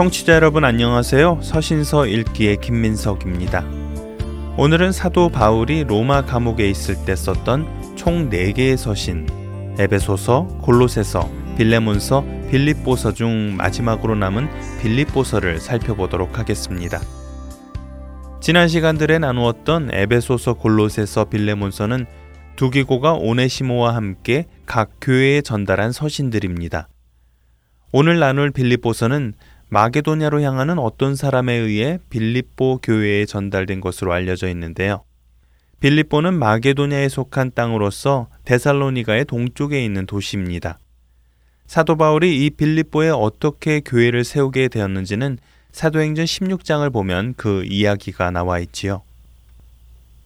청취자 여러분 안녕하세요. 서신서 읽기의 김민석입니다. 오늘은 사도 바울이 로마 감옥에 있을 때 썼던 총 4개의 서신 에베소서, 골로새서, 빌레몬서, 빌립보서 중 마지막으로 남은 빌립보서를 살펴보도록 하겠습니다. 지난 시간들에 나누었던 에베소서, 골로새서, 빌레몬서는 두기고가 오네시모와 함께 각 교회에 전달한 서신들입니다. 오늘 나눌 빌립보서는 마게도냐로 향하는 어떤 사람에 의해 빌립보 교회에 전달된 것으로 알려져 있는데요. 빌립보는 마게도냐에 속한 땅으로서 데살로니가의 동쪽에 있는 도시입니다. 사도 바울이 이 빌립보에 어떻게 교회를 세우게 되었는지는 사도행전 16장을 보면 그 이야기가 나와 있지요.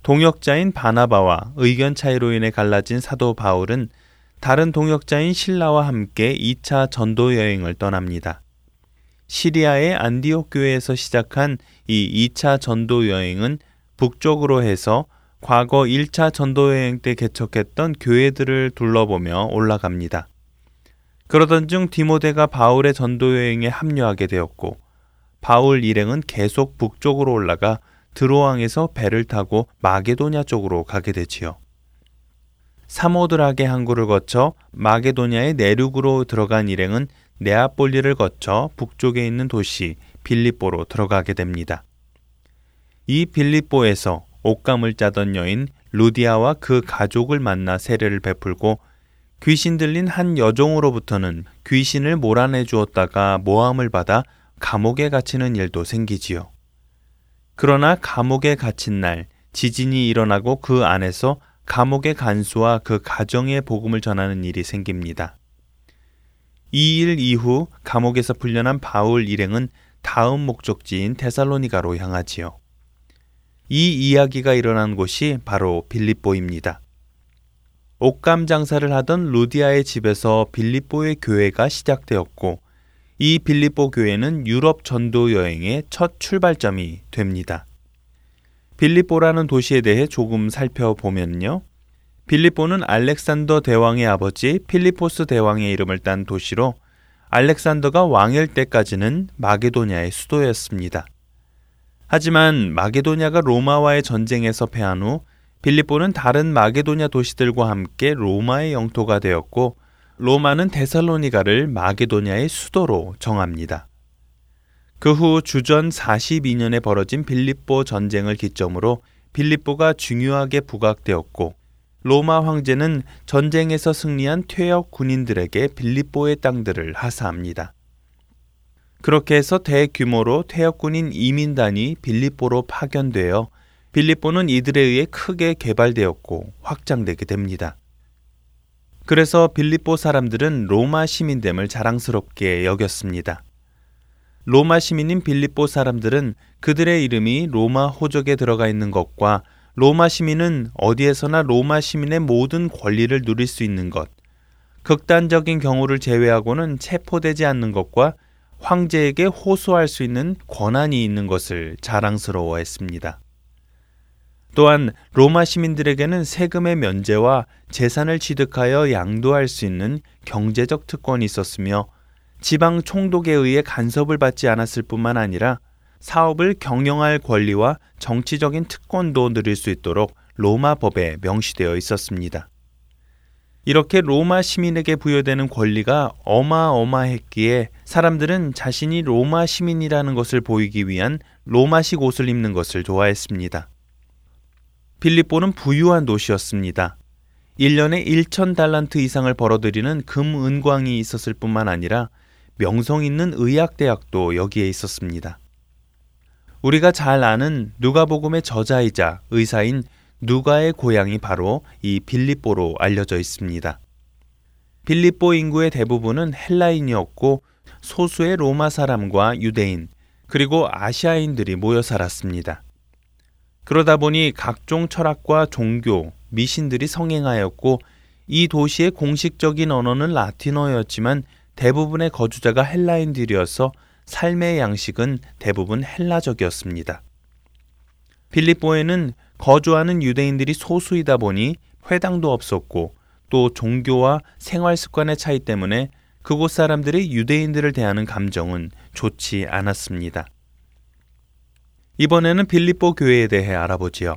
동역자인 바나바와 의견 차이로 인해 갈라진 사도 바울은 다른 동역자인 신라와 함께 2차 전도 여행을 떠납니다. 시리아의 안디옥 교회에서 시작한 이 2차 전도 여행은 북쪽으로 해서 과거 1차 전도 여행 때 개척했던 교회들을 둘러보며 올라갑니다. 그러던 중 디모데가 바울의 전도 여행에 합류하게 되었고 바울 일행은 계속 북쪽으로 올라가 드로왕에서 배를 타고 마게도냐 쪽으로 가게 되지요. 사모드락의 항구를 거쳐 마게도냐의 내륙으로 들어간 일행은 네아폴리를 거쳐 북쪽에 있는 도시 빌립보로 들어가게 됩니다. 이 빌립보에서 옷감을 짜던 여인 루디아와 그 가족을 만나 세례를 베풀고 귀신 들린 한 여종으로부터는 귀신을 몰아내 주었다가 모함을 받아 감옥에 갇히는 일도 생기지요. 그러나 감옥에 갇힌 날 지진이 일어나고 그 안에서 감옥의 간수와 그 가정의 복음을 전하는 일이 생깁니다. 이 일 이후 감옥에서 풀려난 바울 일행은 다음 목적지인 데살로니가로 향하지요. 이 이야기가 일어난 곳이 바로 빌립보입니다. 옷감 장사를 하던 루디아의 집에서 빌립보의 교회가 시작되었고 이 빌립보 교회는 유럽 전도 여행의 첫 출발점이 됩니다. 빌립보라는 도시에 대해 조금 살펴보면요. 빌립보는 알렉산더 대왕의 아버지 필리포스 대왕의 이름을 딴 도시로 알렉산더가 왕일 때까지는 마게도냐의 수도였습니다. 하지만 마게도냐가 로마와의 전쟁에서 패한 후 빌립보는 다른 마게도냐 도시들과 함께 로마의 영토가 되었고 로마는 데살로니가를 마게도냐의 수도로 정합니다. 그 후 주전 42년에 벌어진 빌립보 전쟁을 기점으로 빌립보가 중요하게 부각되었고 로마 황제는 전쟁에서 승리한 퇴역 군인들에게 빌립보의 땅들을 하사합니다. 그렇게 해서 대규모로 퇴역 군인 이민단이 빌립보로 파견되어 빌립보는 이들에 의해 크게 개발되었고 확장되게 됩니다. 그래서 빌립보 사람들은 로마 시민됨을 자랑스럽게 여겼습니다. 로마 시민인 빌립보 사람들은 그들의 이름이 로마 호적에 들어가 있는 것과 로마 시민은 어디에서나 로마 시민의 모든 권리를 누릴 수 있는 것, 극단적인 경우를 제외하고는 체포되지 않는 것과 황제에게 호소할 수 있는 권한이 있는 것을 자랑스러워했습니다. 또한 로마 시민들에게는 세금의 면제와 재산을 취득하여 양도할 수 있는 경제적 특권이 있었으며 지방 총독에 의해 간섭을 받지 않았을 뿐만 아니라 사업을 경영할 권리와 정치적인 특권도 누릴 수 있도록 로마 법에 명시되어 있었습니다. 이렇게 로마 시민에게 부여되는 권리가 어마어마했기에 사람들은 자신이 로마 시민이라는 것을 보이기 위한 로마식 옷을 입는 것을 좋아했습니다. 빌립보는 부유한 도시였습니다. 1년에 1천 달란트 이상을 벌어들이는 금 은광이 있었을 뿐만 아니라 명성 있는 의학대학도 여기에 있었습니다. 우리가 잘 아는 누가복음의 저자이자 의사인 누가의 고향이 바로 이 빌립보로 알려져 있습니다. 빌립보 인구의 대부분은 헬라인이었고 소수의 로마 사람과 유대인 그리고 아시아인들이 모여 살았습니다. 그러다 보니 각종 철학과 종교, 미신들이 성행하였고 이 도시의 공식적인 언어는 라틴어였지만 대부분의 거주자가 헬라인들이어서 삶의 양식은 대부분 헬라적이었습니다. 빌립보에는 거주하는 유대인들이 소수이다 보니 회당도 없었고 또 종교와 생활 습관의 차이 때문에 그곳 사람들이 유대인들을 대하는 감정은 좋지 않았습니다. 이번에는 빌립보 교회에 대해 알아보지요.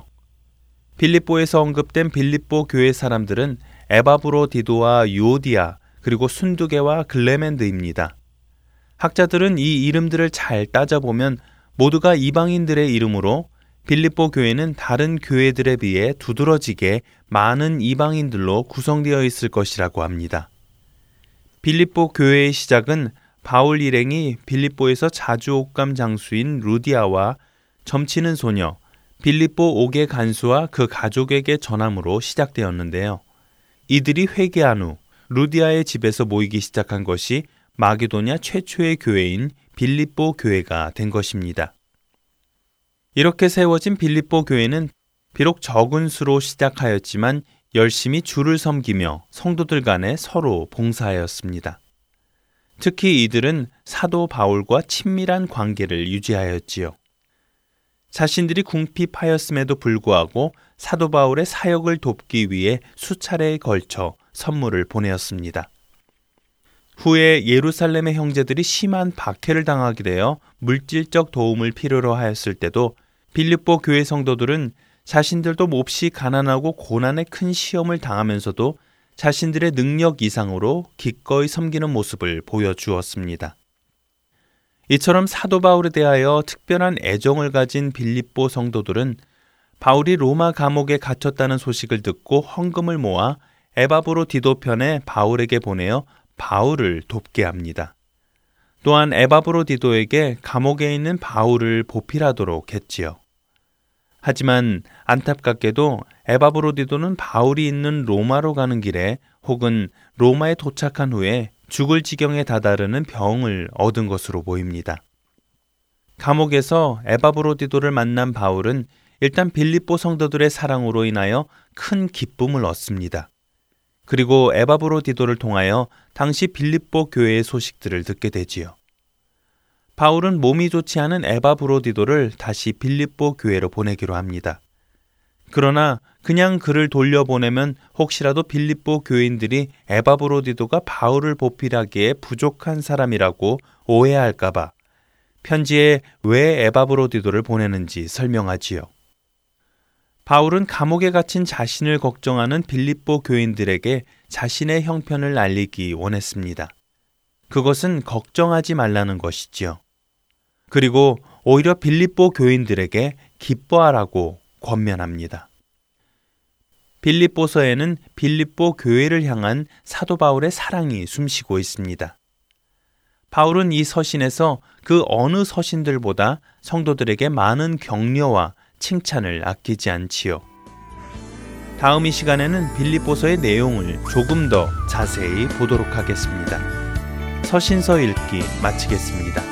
빌립보에서 언급된 빌립보 교회 사람들은 에바브로 디도와 유오디아 그리고 순두개와 글레멘드입니다. 학자들은 이 이름들을 잘 따져보면 모두가 이방인들의 이름으로 빌립보 교회는 다른 교회들에 비해 두드러지게 많은 이방인들로 구성되어 있을 것이라고 합니다. 빌립보 교회의 시작은 바울 일행이 빌립보에서 자주 옥감 장수인 루디아와 점치는 소녀 빌립보 옥의 간수와 그 가족에게 전함으로 시작되었는데요. 이들이 회개한 후 루디아의 집에서 모이기 시작한 것이 마게도냐 최초의 교회인 빌립보 교회가 된 것입니다. 이렇게 세워진 빌립보 교회는 비록 적은 수로 시작하였지만 열심히 주를 섬기며 성도들 간에 서로 봉사하였습니다. 특히 이들은 사도 바울과 친밀한 관계를 유지하였지요. 자신들이 궁핍하였음에도 불구하고 사도 바울의 사역을 돕기 위해 수차례에 걸쳐 선물을 보내었습니다. 후에 예루살렘의 형제들이 심한 박해를 당하게 되어 물질적 도움을 필요로 하였을 때도 빌립보 교회 성도들은 자신들도 몹시 가난하고 고난의 큰 시험을 당하면서도 자신들의 능력 이상으로 기꺼이 섬기는 모습을 보여주었습니다. 이처럼 사도 바울에 대하여 특별한 애정을 가진 빌립보 성도들은 바울이 로마 감옥에 갇혔다는 소식을 듣고 헌금을 모아 에바브로 디도편에 바울에게 보내어 바울을 돕게 합니다. 또한 에바브로 디도에게 감옥에 있는 바울을 보필하도록 했지요. 하지만 안타깝게도 에바브로 디도는 바울이 있는 로마로 가는 길에 혹은 로마에 도착한 후에 죽을 지경에 다다르는 병을 얻은 것으로 보입니다. 감옥에서 에바브로디도를 만난 바울은 일단 빌립보 성도들의 사랑으로 인하여 큰 기쁨을 얻습니다. 그리고 에바브로디도를 통하여 당시 빌립보 교회의 소식들을 듣게 되지요. 바울은 몸이 좋지 않은 에바브로디도를 다시 빌립보 교회로 보내기로 합니다. 그러나 그냥 그를 돌려보내면 혹시라도 빌립보 교인들이 에바브로디도가 바울을 보필하기에 부족한 사람이라고 오해할까봐 편지에 왜 에바브로디도를 보내는지 설명하지요. 바울은 감옥에 갇힌 자신을 걱정하는 빌립보 교인들에게 자신의 형편을 알리기 원했습니다. 그것은 걱정하지 말라는 것이지요. 그리고 오히려 빌립보 교인들에게 기뻐하라고 권면합니다. 빌립보서에는 빌립보 교회를 향한 사도 바울의 사랑이 숨쉬고 있습니다. 바울은 이 서신에서 그 어느 서신들보다 성도들에게 많은 격려와 칭찬을 아끼지 않지요. 다음 이 시간에는 빌립보서의 내용을 조금 더 자세히 보도록 하겠습니다. 서신서 읽기 마치겠습니다.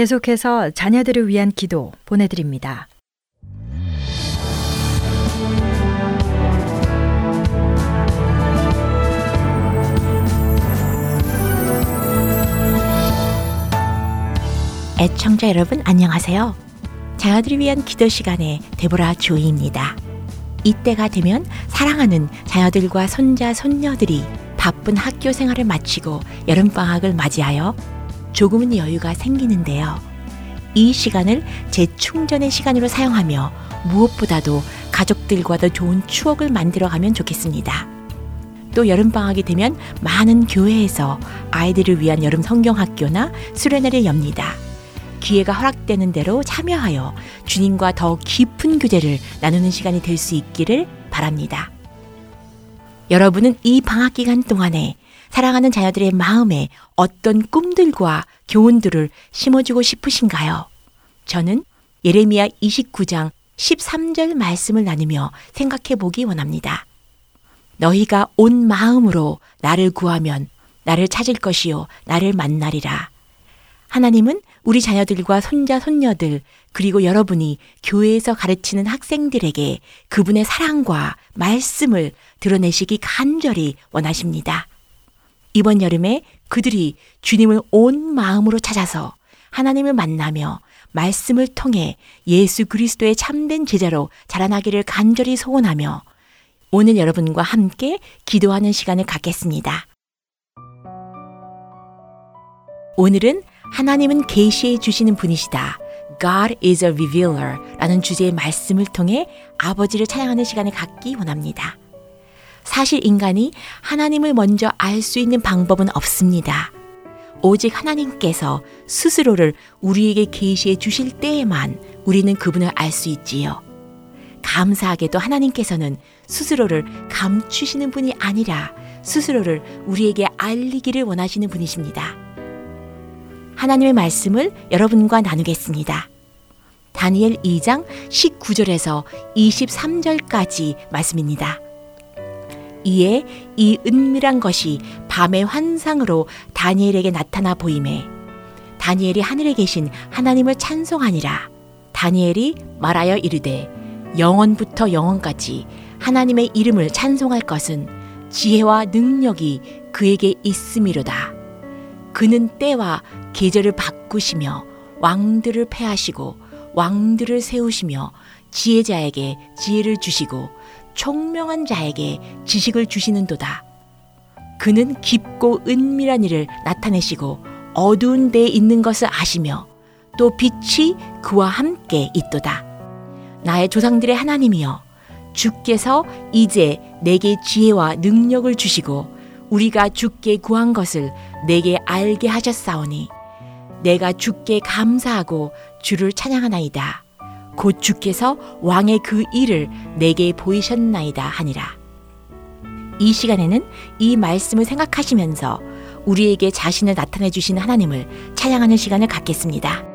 계속해서 자녀들을 위한 기도 보내드립니다. 애청자 여러분 안녕하세요. 자녀들을 위한 기도 시간의 데보라 조이입니다. 이때가 되면 사랑하는 자녀들과 손자 손녀들이 바쁜 학교 생활을 마치고 여름방학을 맞이하여 조금은 여유가 생기는데요. 이 시간을 재충전의 시간으로 사용하며 무엇보다도 가족들과 더 좋은 추억을 만들어 가면 좋겠습니다. 또 여름방학이 되면 많은 교회에서 아이들을 위한 여름 성경학교나 수련회를 엽니다. 기회가 허락되는 대로 참여하여 주님과 더 깊은 교제를 나누는 시간이 될 수 있기를 바랍니다. 여러분은 이 방학 기간 동안에 사랑하는 자녀들의 마음에 어떤 꿈들과 교훈들을 심어주고 싶으신가요? 저는 예레미야 29장 13절 말씀을 나누며 생각해 보기 원합니다. 너희가 온 마음으로 나를 구하면 나를 찾을 것이요 나를 만나리라. 하나님은 우리 자녀들과 손자 손녀들 그리고 여러분이 교회에서 가르치는 학생들에게 그분의 사랑과 말씀을 드러내시기 간절히 원하십니다. 이번 여름에 그들이 주님을 온 마음으로 찾아서 하나님을 만나며 말씀을 통해 예수 그리스도의 참된 제자로 자라나기를 간절히 소원하며 오늘 여러분과 함께 기도하는 시간을 갖겠습니다. 오늘은 하나님은 계시해 주시는 분이시다. God is a revealer 라는 주제의 말씀을 통해 아버지를 찬양하는 시간을 갖기 원합니다. 사실 인간이 하나님을 먼저 알 수 있는 방법은 없습니다. 오직 하나님께서 스스로를 우리에게 계시해 주실 때에만 우리는 그분을 알 수 있지요. 감사하게도 하나님께서는 스스로를 감추시는 분이 아니라 스스로를 우리에게 알리기를 원하시는 분이십니다. 하나님의 말씀을 여러분과 나누겠습니다. 다니엘 2장 19절에서 23절까지 말씀입니다. 이에 이 은밀한 것이 밤의 환상으로 다니엘에게 나타나 보임에 다니엘이 하늘에 계신 하나님을 찬송하니라. 다니엘이 말하여 이르되 영원부터 영원까지 하나님의 이름을 찬송할 것은 지혜와 능력이 그에게 있음이로다. 그는 때와 계절을 바꾸시며 왕들을 패하시고 왕들을 세우시며 지혜자에게 지혜를 주시고 총명한 자에게 지식을 주시는도다. 그는 깊고 은밀한 일을 나타내시고 어두운 데에 있는 것을 아시며 또 빛이 그와 함께 있도다. 나의 조상들의 하나님이여 주께서 이제 내게 지혜와 능력을 주시고 우리가 주께 구한 것을 내게 알게 하셨사오니 내가 주께 감사하고 주를 찬양하나이다. 곧 주께서 왕의 그 일을 내게 보이셨나이다 하니라. 이 시간에는 이 말씀을 생각하시면서 우리에게 자신을 나타내 주시는 하나님을 찬양하는 시간을 갖겠습니다.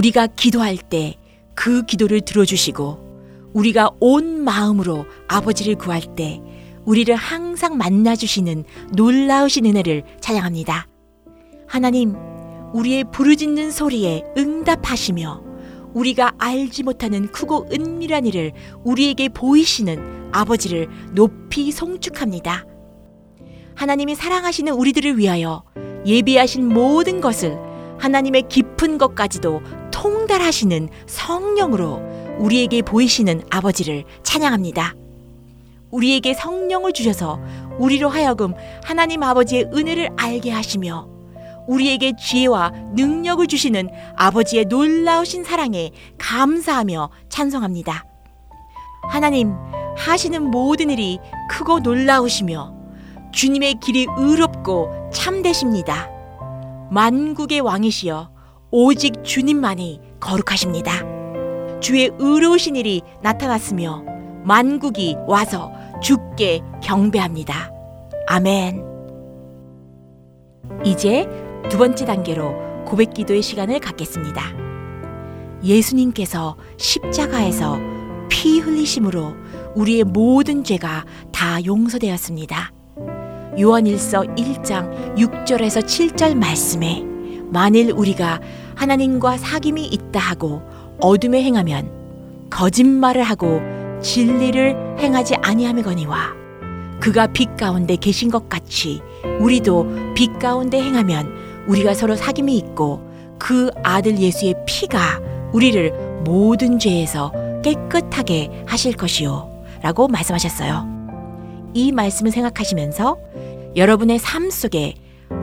우리가 기도할 때 그 기도를 들어주시고 우리가 온 마음으로 아버지를 구할 때 우리를 항상 만나주시는 놀라우신 은혜를 찬양합니다. 하나님, 우리의 부르짖는 소리에 응답하시며 우리가 알지 못하는 크고 은밀한 일을 우리에게 보이시는 아버지를 높이 송축합니다. 하나님이 사랑하시는 우리들을 위하여 예비하신 모든 것을 하나님의 깊은 것까지도 통달하시는 성령으로 우리에게 보이시는 아버지를 찬양합니다. 우리에게 성령을 주셔서 우리로 하여금 하나님 아버지의 은혜를 알게 하시며 우리에게 지혜와 능력을 주시는 아버지의 놀라우신 사랑에 감사하며 찬송합니다. 하나님 하시는 모든 일이 크고 놀라우시며 주님의 길이 의롭고 참되십니다. 만국의 왕이시여 오직 주님만이 거룩하십니다. 주의 의로우신 일이 나타났으며 만국이 와서 주께 경배합니다. 아멘. 이제 두 번째 단계로 고백 기도의 시간을 갖겠습니다. 예수님께서 십자가에서 피 흘리심으로 우리의 모든 죄가 다 용서되었습니다. 요한일서 1장 6절에서 7절 말씀에 만일 우리가 하나님과 사귐이 있다 하고 어둠에 행하면 거짓말을 하고 진리를 행하지 아니함이거니와 그가 빛 가운데 계신 것 같이 우리도 빛 가운데 행하면 우리가 서로 사귐이 있고 그 아들 예수의 피가 우리를 모든 죄에서 깨끗하게 하실 것이요 라고 말씀하셨어요. 이 말씀을 생각하시면서 여러분의 삶 속에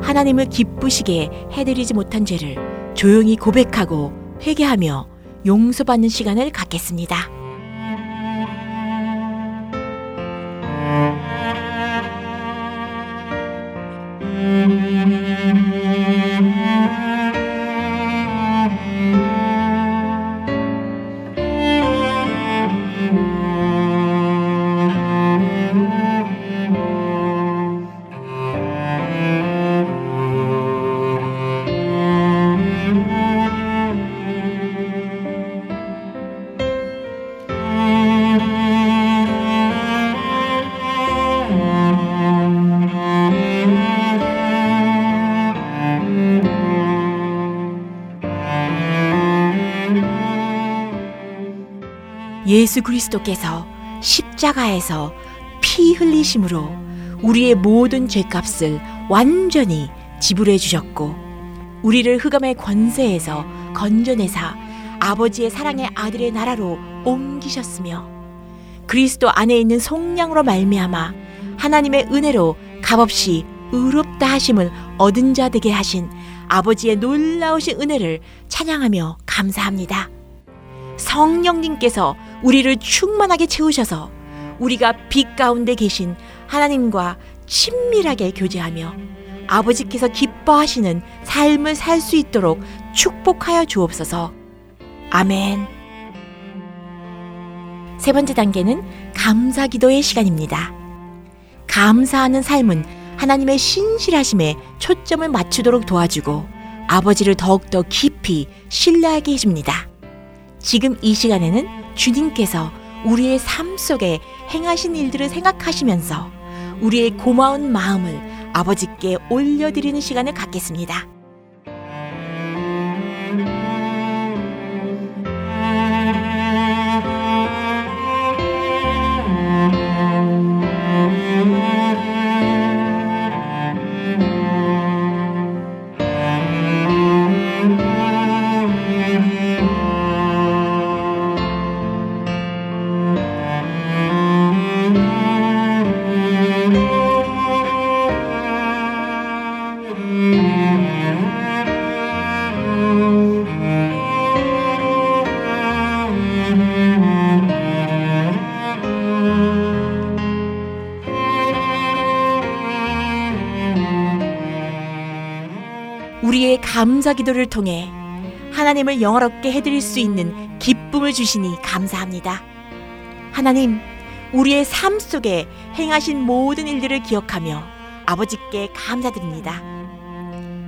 하나님을 기쁘시게 해드리지 못한 죄를 조용히 고백하고 회개하며 용서받는 시간을 갖겠습니다. 예수 그리스도께서 십자가에서 피 흘리심으로 우리의 모든 죄값을 완전히 지불해 주셨고 우리를 흑암의 권세에서 건져내사 아버지의 사랑의 아들의 나라로 옮기셨으며 그리스도 안에 있는 속량으로 말미암아 하나님의 은혜로 값없이 의롭다 하심을 얻은 자 되게 하신 아버지의 놀라우신 은혜를 찬양하며 감사합니다. 성령님께서 우리를 충만하게 채우셔서 우리가 빛 가운데 계신 하나님과 친밀하게 교제하며 아버지께서 기뻐하시는 삶을 살 수 있도록 축복하여 주옵소서. 아멘. 세 번째 단계는 감사 기도의 시간입니다. 감사하는 삶은 하나님의 신실하심에 초점을 맞추도록 도와주고 아버지를 더욱더 깊이 신뢰하게 해줍니다. 지금 이 시간에는 주님께서 우리의 삶 속에 행하신 일들을 생각하시면서 우리의 고마운 마음을 아버지께 올려드리는 시간을 갖겠습니다. 기도를 통해 하나님을 영화롭게 해드릴 수 있는 기쁨을 주시니 감사합니다. 하나님, 우리의 삶 속에 행하신 모든 일들을 기억하며 아버지께 감사드립니다.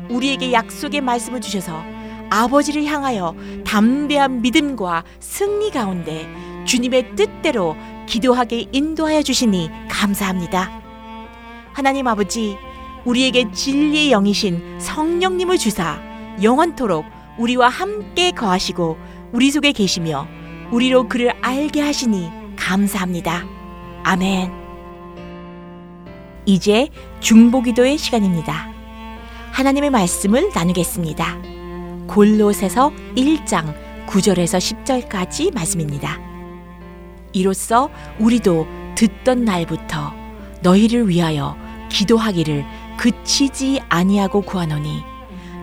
우리에게 약속의 말씀을 주셔서 아버지를 향하여 담대한 믿음과 승리 가운데 주님의 뜻대로 기도하게 인도하여 주시니 감사합니다. 하나님 아버지, 우리에게 진리의 영이신 성령님을 주사 영원토록 우리와 함께 거하시고 우리 속에 계시며 우리로 그를 알게 하시니 감사합니다. 아멘. 이제 중보기도의 시간입니다. 하나님의 말씀을 나누겠습니다. 골로새서 1장 9절에서 10절까지 말씀입니다. 이로써 우리도 듣던 날부터 너희를 위하여 기도하기를 그치지 아니하고 구하노니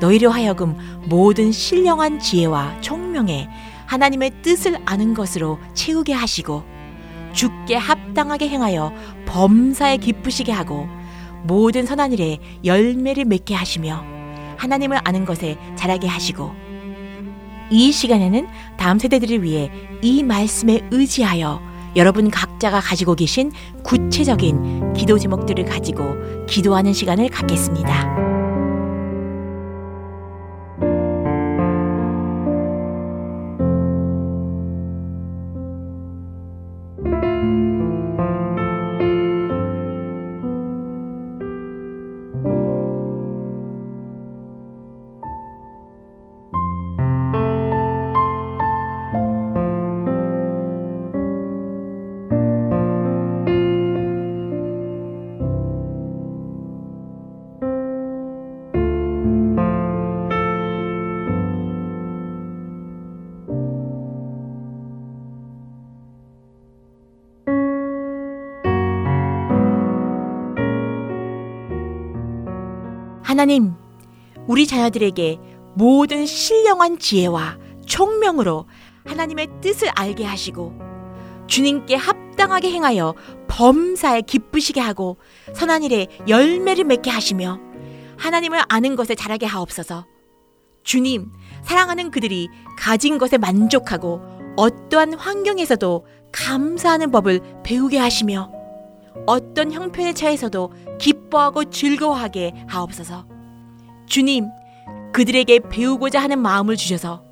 너희로 하여금 모든 신령한 지혜와 총명에 하나님의 뜻을 아는 것으로 채우게 하시고 죽게 합당하게 행하여 범사에 기쁘시게 하고 모든 선한 일에 열매를 맺게 하시며 하나님을 아는 것에 자라게 하시고 이 시간에는 다음 세대들을 위해 이 말씀에 의지하여 여러분 각자가 가지고 계신 구체적인 기도 제목들을 가지고 기도하는 시간을 갖겠습니다. 하나님, 우리 자녀들에게 모든 신령한 지혜와 총명으로 하나님의 뜻을 알게 하시고 주님께 합당하게 행하여 범사에 기쁘시게 하고 선한 일에 열매를 맺게 하시며 하나님을 아는 것에 자라게 하옵소서. 주님, 사랑하는 그들이 가진 것에 만족하고 어떠한 환경에서도 감사하는 법을 배우게 하시며 어떤 형편에 처해서도 기뻐하고 즐거워하게 하옵소서. 주님, 그들에게 배우고자 하는 마음을 주셔서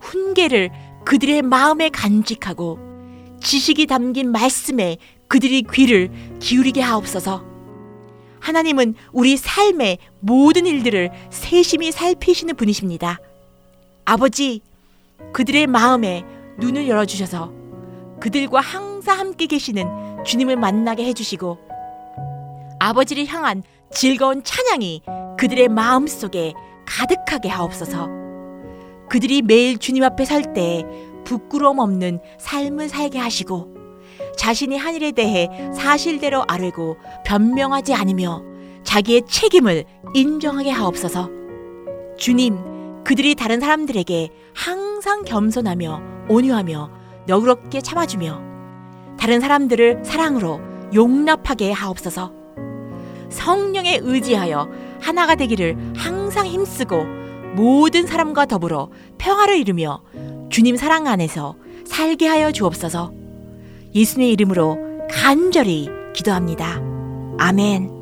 훈계를 그들의 마음에 간직하고 지식이 담긴 말씀에 그들이 귀를 기울이게 하옵소서. 하나님은 우리 삶의 모든 일들을 세심히 살피시는 분이십니다. 아버지, 그들의 마음에 눈을 열어주셔서 그들과 항상 함께 계시는 주님을 만나게 해주시고 아버지를 향한 즐거운 찬양이 그들의 마음 속에 가득하게 하옵소서. 그들이 매일 주님 앞에 설 때 부끄러움 없는 삶을 살게 하시고 자신이 한 일에 대해 사실대로 아뢰고 변명하지 않으며 자기의 책임을 인정하게 하옵소서. 주님, 그들이 다른 사람들에게 항상 겸손하며 온유하며 너그럽게 참아주며 다른 사람들을 사랑으로 용납하게 하옵소서. 성령에 의지하여 하나가 되기를 항상 힘쓰고 모든 사람과 더불어 평화를 이루며 주님 사랑 안에서 살게 하여 주옵소서. 예수님의 이름으로 간절히 기도합니다. 아멘.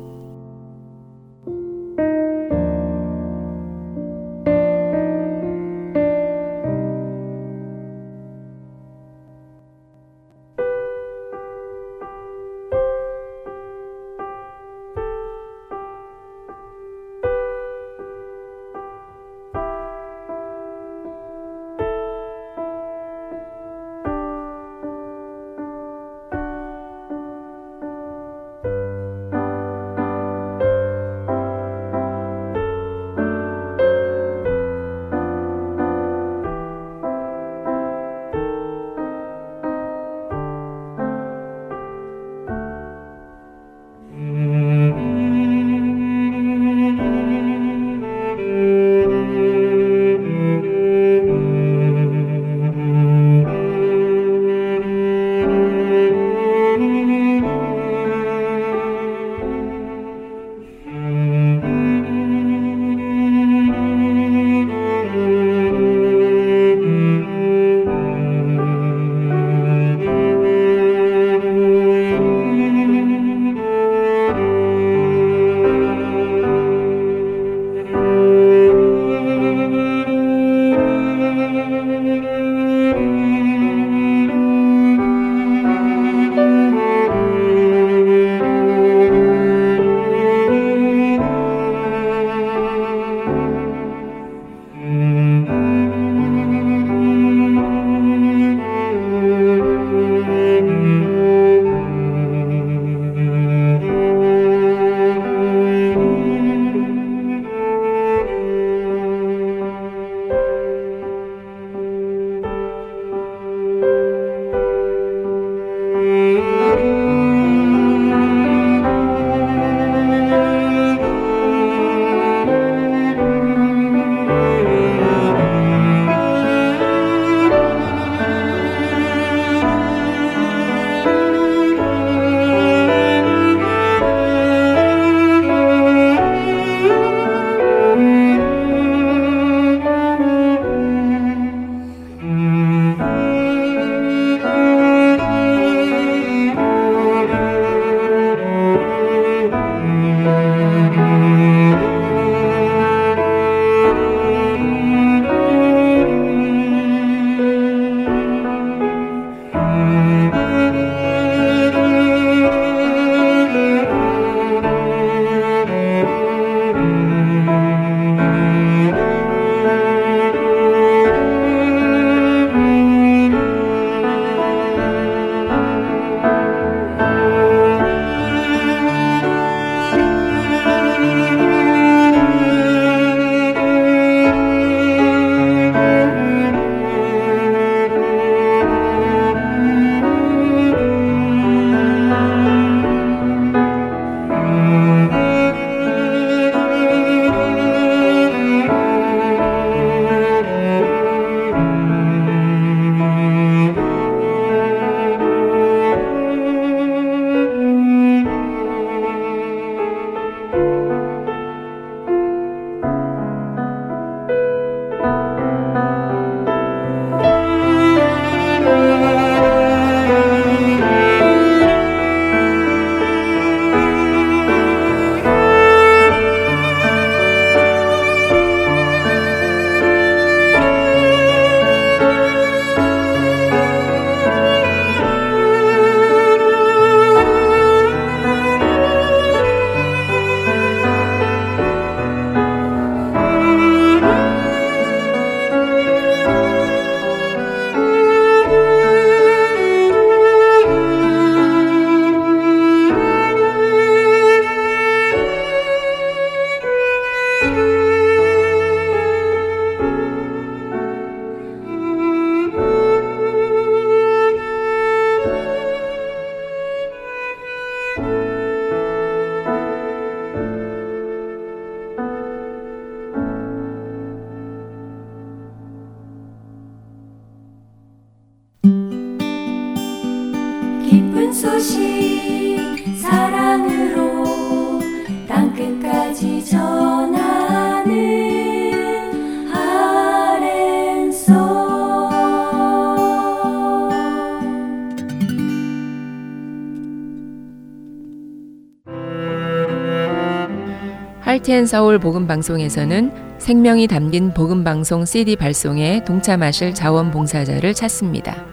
할텐 서울 복음 방송에서는 생명이 담긴 복음 방송 CD 발송에 동참하실 자원봉사자를 찾습니다.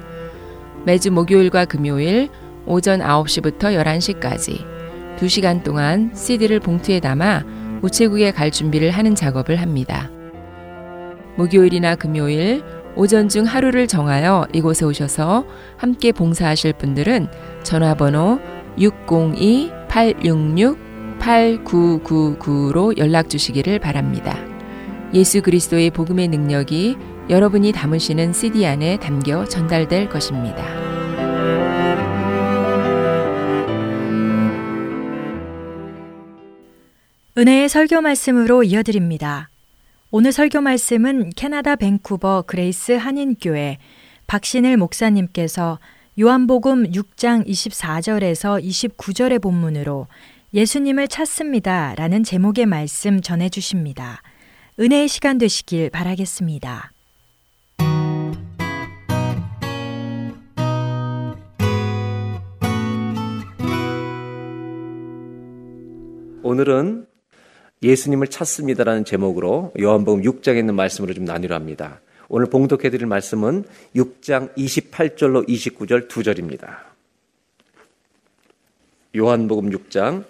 매주 목요일과 금요일 오전 9시부터 11시까지 2시간 동안 CD를 봉투에 담아 우체국에 갈 준비를 하는 작업을 합니다. 목요일이나 금요일 오전 중 하루를 정하여 이곳에 오셔서 함께 봉사하실 분들은 전화번호 602-866 8999로 연락 주시기를 바랍니다. 예수 그리스도의 복음의 능력이 여러분이 담으시는 CD 안에 담겨 전달될 것입니다. 은혜의 설교 말씀으로 이어드립니다. 오늘 설교 말씀은 캐나다 밴쿠버 그레이스 한인교회 박신일 목사님께서 요한복음 6장 24절에서 29절의 본문으로 예수님을 찾습니다. 라는 제목의 말씀 전해 주십니다. 은혜의 시간 되시길 바라겠습니다. 오늘은 예수님을 찾습니다라는 제목으로 요한복음 6장에 있는 말씀으로 좀 나누려 합니다. 오늘 봉독해 드릴 말씀은 6장 28절로 29절 2절입니다. 요한복음 6장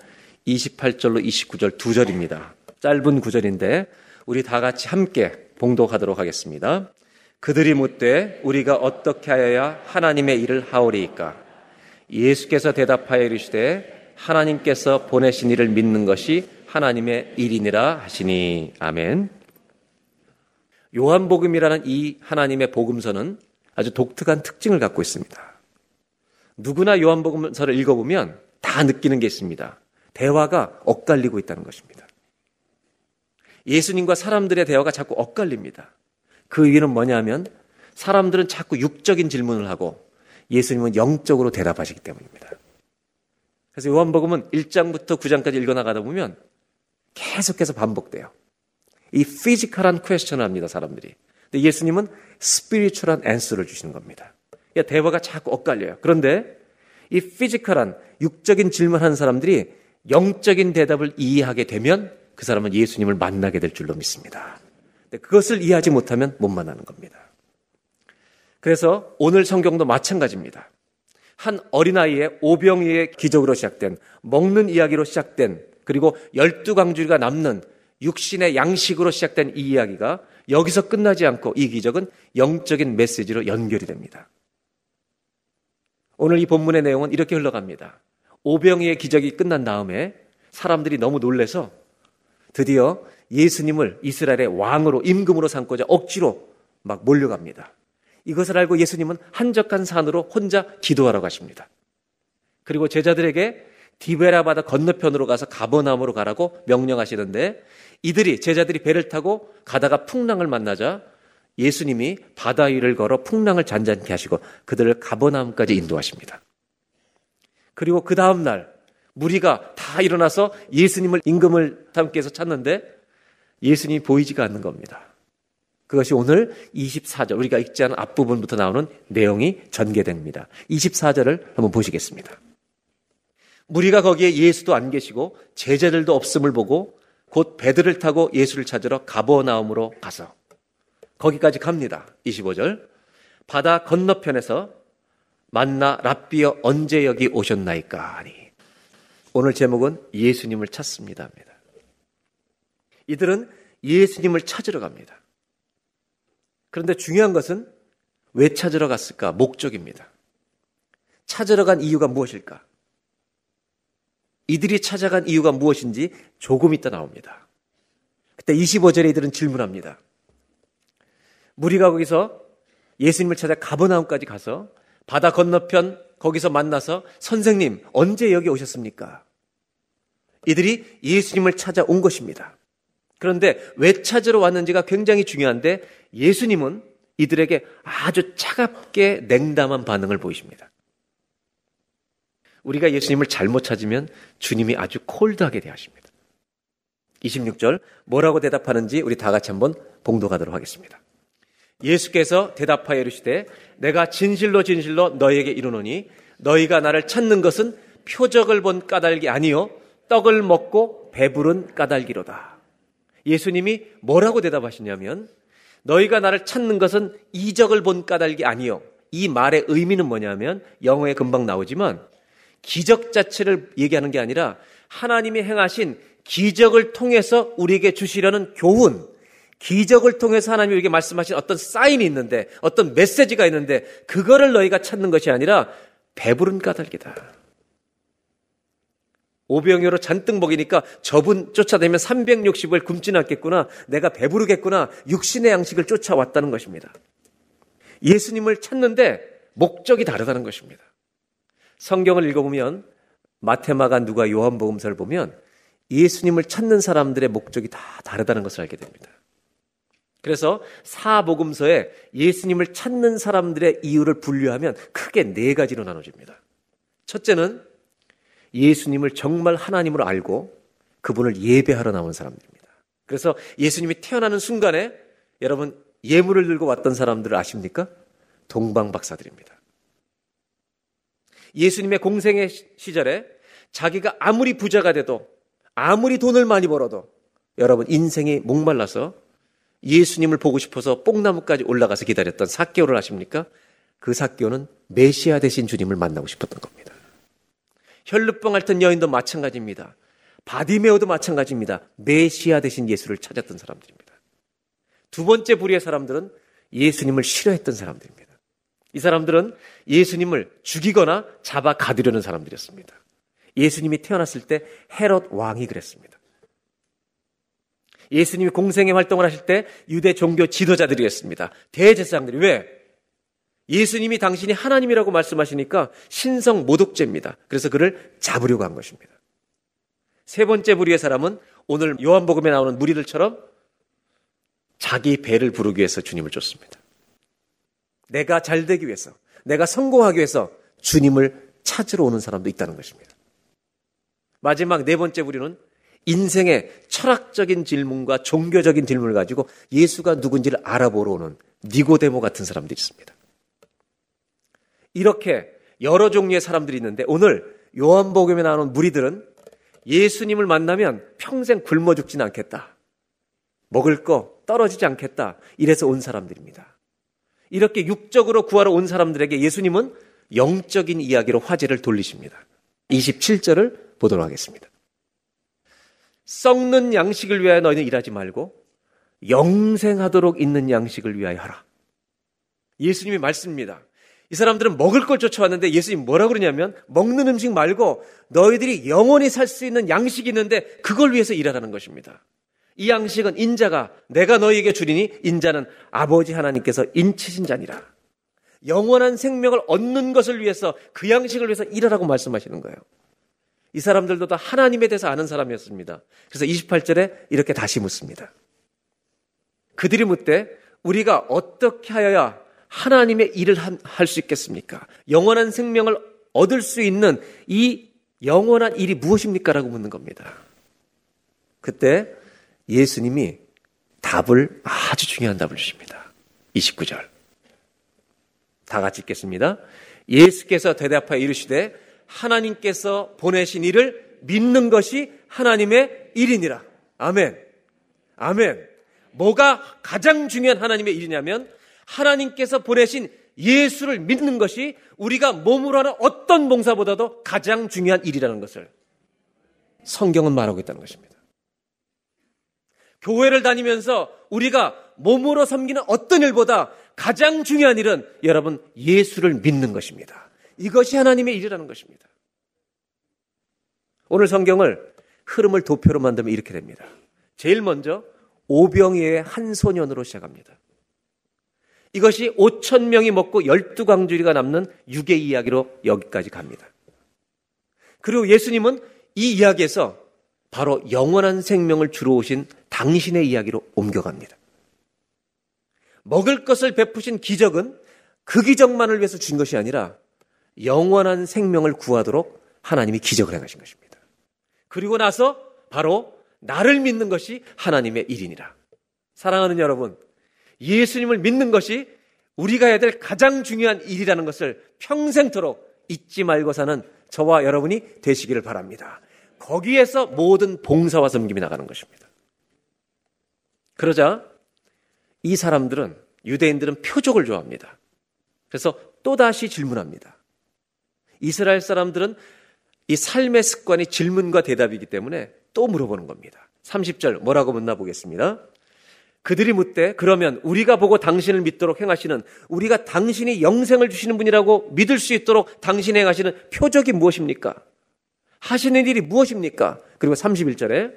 28절로 29절 두 절입니다. 짧은 구절인데 우리 다 같이 함께 봉독하도록 하겠습니다. 그들이 묻되 우리가 어떻게 하여야 하나님의 일을 하오리이까? 예수께서 대답하여 이르시되 하나님께서 보내신 이를 믿는 것이 하나님의 일이니라 하시니 아멘. 요한복음이라는 이 하나님의 복음서는 아주 독특한 특징을 갖고 있습니다. 누구나 요한복음서를 읽어보면 다 느끼는 게 있습니다. 대화가 엇갈리고 있다는 것입니다. 예수님과 사람들의 대화가 자꾸 엇갈립니다. 그 이유는 뭐냐면 사람들은 자꾸 육적인 질문을 하고 예수님은 영적으로 대답하시기 때문입니다. 그래서 요한복음은 1장부터 9장까지 읽어나가다 보면 계속해서 반복돼요. 이 physical한 question을 합니다, 사람들이. 근데 예수님은 spiritual한 answer를 주시는 겁니다. 그러니까 대화가 자꾸 엇갈려요. 그런데 이 physical한 육적인 질문하는 사람들이 영적인 대답을 이해하게 되면 그 사람은 예수님을 만나게 될 줄로 믿습니다. 그것을 이해하지 못하면 못 만나는 겁니다. 그래서 오늘 성경도 마찬가지입니다. 한 어린아이의 오병이어의 기적으로 시작된 먹는 이야기로 시작된 그리고 열두 강주리가 남는 육신의 양식으로 시작된 이 이야기가 여기서 끝나지 않고 이 기적은 영적인 메시지로 연결이 됩니다. 오늘 이 본문의 내용은 이렇게 흘러갑니다. 오병이의 기적이 끝난 다음에 사람들이 너무 놀래서 드디어 예수님을 이스라엘의 왕으로 임금으로 삼고자 억지로 막 몰려갑니다. 이것을 알고 예수님은 한적한 산으로 혼자 기도하러 가십니다. 그리고 제자들에게 디베라 바다 건너편으로 가서 가버나움으로 가라고 명령하시는데 이들이 제자들이 배를 타고 가다가 풍랑을 만나자 예수님이 바다 위를 걸어 풍랑을 잔잔케 하시고 그들을 가버나움까지 인도하십니다. 그리고 그 다음날 무리가 다 일어나서 예수님을 임금을 함께해서 찾는데 예수님이 보이지가 않는 겁니다. 그것이 오늘 24절 우리가 읽지 않은 앞부분부터 나오는 내용이 전개됩니다. 24절을 한번 보시겠습니다. 무리가 거기에 예수도 안 계시고 제자들도 없음을 보고 곧 배들을 타고 예수를 찾으러 가버나움으로 가서 거기까지 갑니다. 25절 바다 건너편에서 만나 랍비어 언제 여기 오셨나이까 하니 오늘 제목은 예수님을 찾습니다. 이들은 예수님을 찾으러 갑니다. 그런데 중요한 것은 왜 찾으러 갔을까? 목적입니다. 찾으러 간 이유가 무엇일까? 이들이 찾아간 이유가 무엇인지 조금 있다 나옵니다. 그때 25절에 이들은 질문합니다. 무리가 거기서 예수님을 찾아 가버나움까지 가서 바다 건너편 거기서 만나서 선생님 언제 여기 오셨습니까? 이들이 예수님을 찾아온 것입니다. 그런데 왜 찾으러 왔는지가 굉장히 중요한데 예수님은 이들에게 아주 차갑게 냉담한 반응을 보이십니다. 우리가 예수님을 잘못 찾으면 주님이 아주 콜드하게 대하십니다. 26절 뭐라고 대답하는지 우리 다 같이 한번 봉독하도록 하겠습니다. 예수께서 대답하여 이르시되 내가 진실로 진실로 너희에게 이르노니 너희가 나를 찾는 것은 표적을 본 까닭이 아니요 떡을 먹고 배부른 까닭이로다. 예수님이 뭐라고 대답하시냐면 너희가 나를 찾는 것은 이적을 본 까닭이 아니요. 이 말의 의미는 뭐냐면 영어에 금방 나오지만 기적 자체를 얘기하는 게 아니라 하나님이 행하신 기적을 통해서 우리에게 주시려는 교훈, 기적을 통해서 하나님이 우리에게 말씀하신 어떤 사인이 있는데, 어떤 메시지가 있는데, 그거를 너희가 찾는 것이 아니라 배부른 까닭이다. 오병이어로 잔뜩 먹이니까 저분 쫓아다니면 360을 굶진 않겠구나. 내가 배부르겠구나. 육신의 양식을 쫓아왔다는 것입니다. 예수님을 찾는데 목적이 다르다는 것입니다. 성경을 읽어보면 마테마가 누가 요한복음서를 보면 예수님을 찾는 사람들의 목적이 다 다르다는 것을 알게 됩니다. 그래서 사복음서에 예수님을 찾는 사람들의 이유를 분류하면 크게 네 가지로 나눠집니다. 첫째는 예수님을 정말 하나님으로 알고 그분을 예배하러 나온 사람들입니다. 그래서 예수님이 태어나는 순간에 여러분 예물을 들고 왔던 사람들을 아십니까? 동방 박사들입니다. 예수님의 공생의 시절에 자기가 아무리 부자가 돼도 아무리 돈을 많이 벌어도 여러분 인생이 목말라서 예수님을 보고 싶어서 뽕나무까지 올라가서 기다렸던 사개오를 아십니까? 그 사개오는 메시아 대신 주님을 만나고 싶었던 겁니다. 혈루병 앓던 여인도 마찬가지입니다. 바디메오도 마찬가지입니다. 메시아 대신 예수를 찾았던 사람들입니다. 두 번째 부류의 사람들은 예수님을 싫어했던 사람들입니다. 이 사람들은 예수님을 죽이거나 잡아 가두려는 사람들이었습니다. 예수님이 태어났을 때 헤롯 왕이 그랬습니다. 예수님이 공생의 활동을 하실 때 유대 종교 지도자들이었습니다. 대제사장들이 왜? 예수님이 당신이 하나님이라고 말씀하시니까 신성 모독죄입니다. 그래서 그를 잡으려고 한 것입니다. 세 번째 부류의 사람은 오늘 요한복음에 나오는 무리들처럼 자기 배를 부르기 위해서 주님을 쫓습니다. 내가 잘 되기 위해서, 내가 성공하기 위해서 주님을 찾으러 오는 사람도 있다는 것입니다. 마지막 네 번째 부류는 인생의 철학적인 질문과 종교적인 질문을 가지고 예수가 누군지를 알아보러 오는 니고데모 같은 사람들이 있습니다. 이렇게 여러 종류의 사람들이 있는데 오늘 요한복음에 나오는 무리들은 예수님을 만나면 평생 굶어 죽지는 않겠다. 먹을 거 떨어지지 않겠다. 이래서 온 사람들입니다. 이렇게 육적으로 구하러 온 사람들에게 예수님은 영적인 이야기로 화제를 돌리십니다. 27절을 보도록 하겠습니다. 썩는 양식을 위하여 너희는 일하지 말고 영생하도록 있는 양식을 위하여 하라. 예수님이 말씀입니다. 이 사람들은 먹을 걸 쫓아왔는데 예수님 뭐라고 그러냐면 먹는 음식 말고 너희들이 영원히 살 수 있는 양식이 있는데 그걸 위해서 일하라는 것입니다. 이 양식은 인자가 내가 너희에게 주리니 인자는 아버지 하나님께서 인치신 자니라. 영원한 생명을 얻는 것을 위해서 그 양식을 위해서 일하라고 말씀하시는 거예요. 이 사람들도 다 하나님에 대해서 아는 사람이었습니다. 그래서 28절에 이렇게 다시 묻습니다. 그들이 묻되 우리가 어떻게 하여야 하나님의 일을 할 수 있겠습니까? 영원한 생명을 얻을 수 있는 이 영원한 일이 무엇입니까? 라고 묻는 겁니다. 그때 예수님이 답을 아주 중요한 답을 주십니다. 29절. 다 같이 읽겠습니다. 예수께서 대답하여 이르시되 하나님께서 보내신 일을 믿는 것이 하나님의 일이니라. 아멘. 아멘. 뭐가 가장 중요한 하나님의 일이냐면 하나님께서 보내신 예수를 믿는 것이 우리가 몸으로 하는 어떤 봉사보다도 가장 중요한 일이라는 것을 성경은 말하고 있다는 것입니다. 교회를 다니면서 우리가 몸으로 섬기는 어떤 일보다 가장 중요한 일은 여러분 예수를 믿는 것입니다. 이것이 하나님의 일이라는 것입니다. 오늘 성경을 흐름을 도표로 만들면 이렇게 됩니다. 제일 먼저 오병이의 한 소년으로 시작합니다. 이것이 5천 명이 먹고 12광주리가 남는 육의 이야기로 여기까지 갑니다. 그리고 예수님은 이 이야기에서 바로 영원한 생명을 주러 오신 당신의 이야기로 옮겨갑니다. 먹을 것을 베푸신 기적은 그 기적만을 위해서 준 것이 아니라 영원한 생명을 구하도록 하나님이 기적을 행하신 것입니다. 그리고 나서 바로 나를 믿는 것이 하나님의 일이니라. 사랑하는 여러분, 예수님을 믿는 것이 우리가 해야 될 가장 중요한 일이라는 것을 평생토록 잊지 말고 사는 저와 여러분이 되시기를 바랍니다. 거기에서 모든 봉사와 섬김이 나가는 것입니다. 그러자 이 사람들은 유대인들은 표적을 좋아합니다. 그래서 또다시 질문합니다. 이스라엘 사람들은 이 삶의 습관이 질문과 대답이기 때문에 또 물어보는 겁니다. 30절 뭐라고 묻나 보겠습니다. 그들이 묻되 그러면 우리가 보고 당신을 믿도록 행하시는 우리가 당신이 영생을 주시는 분이라고 믿을 수 있도록 당신이 행하시는 표적이 무엇입니까? 하시는 일이 무엇입니까? 그리고 31절에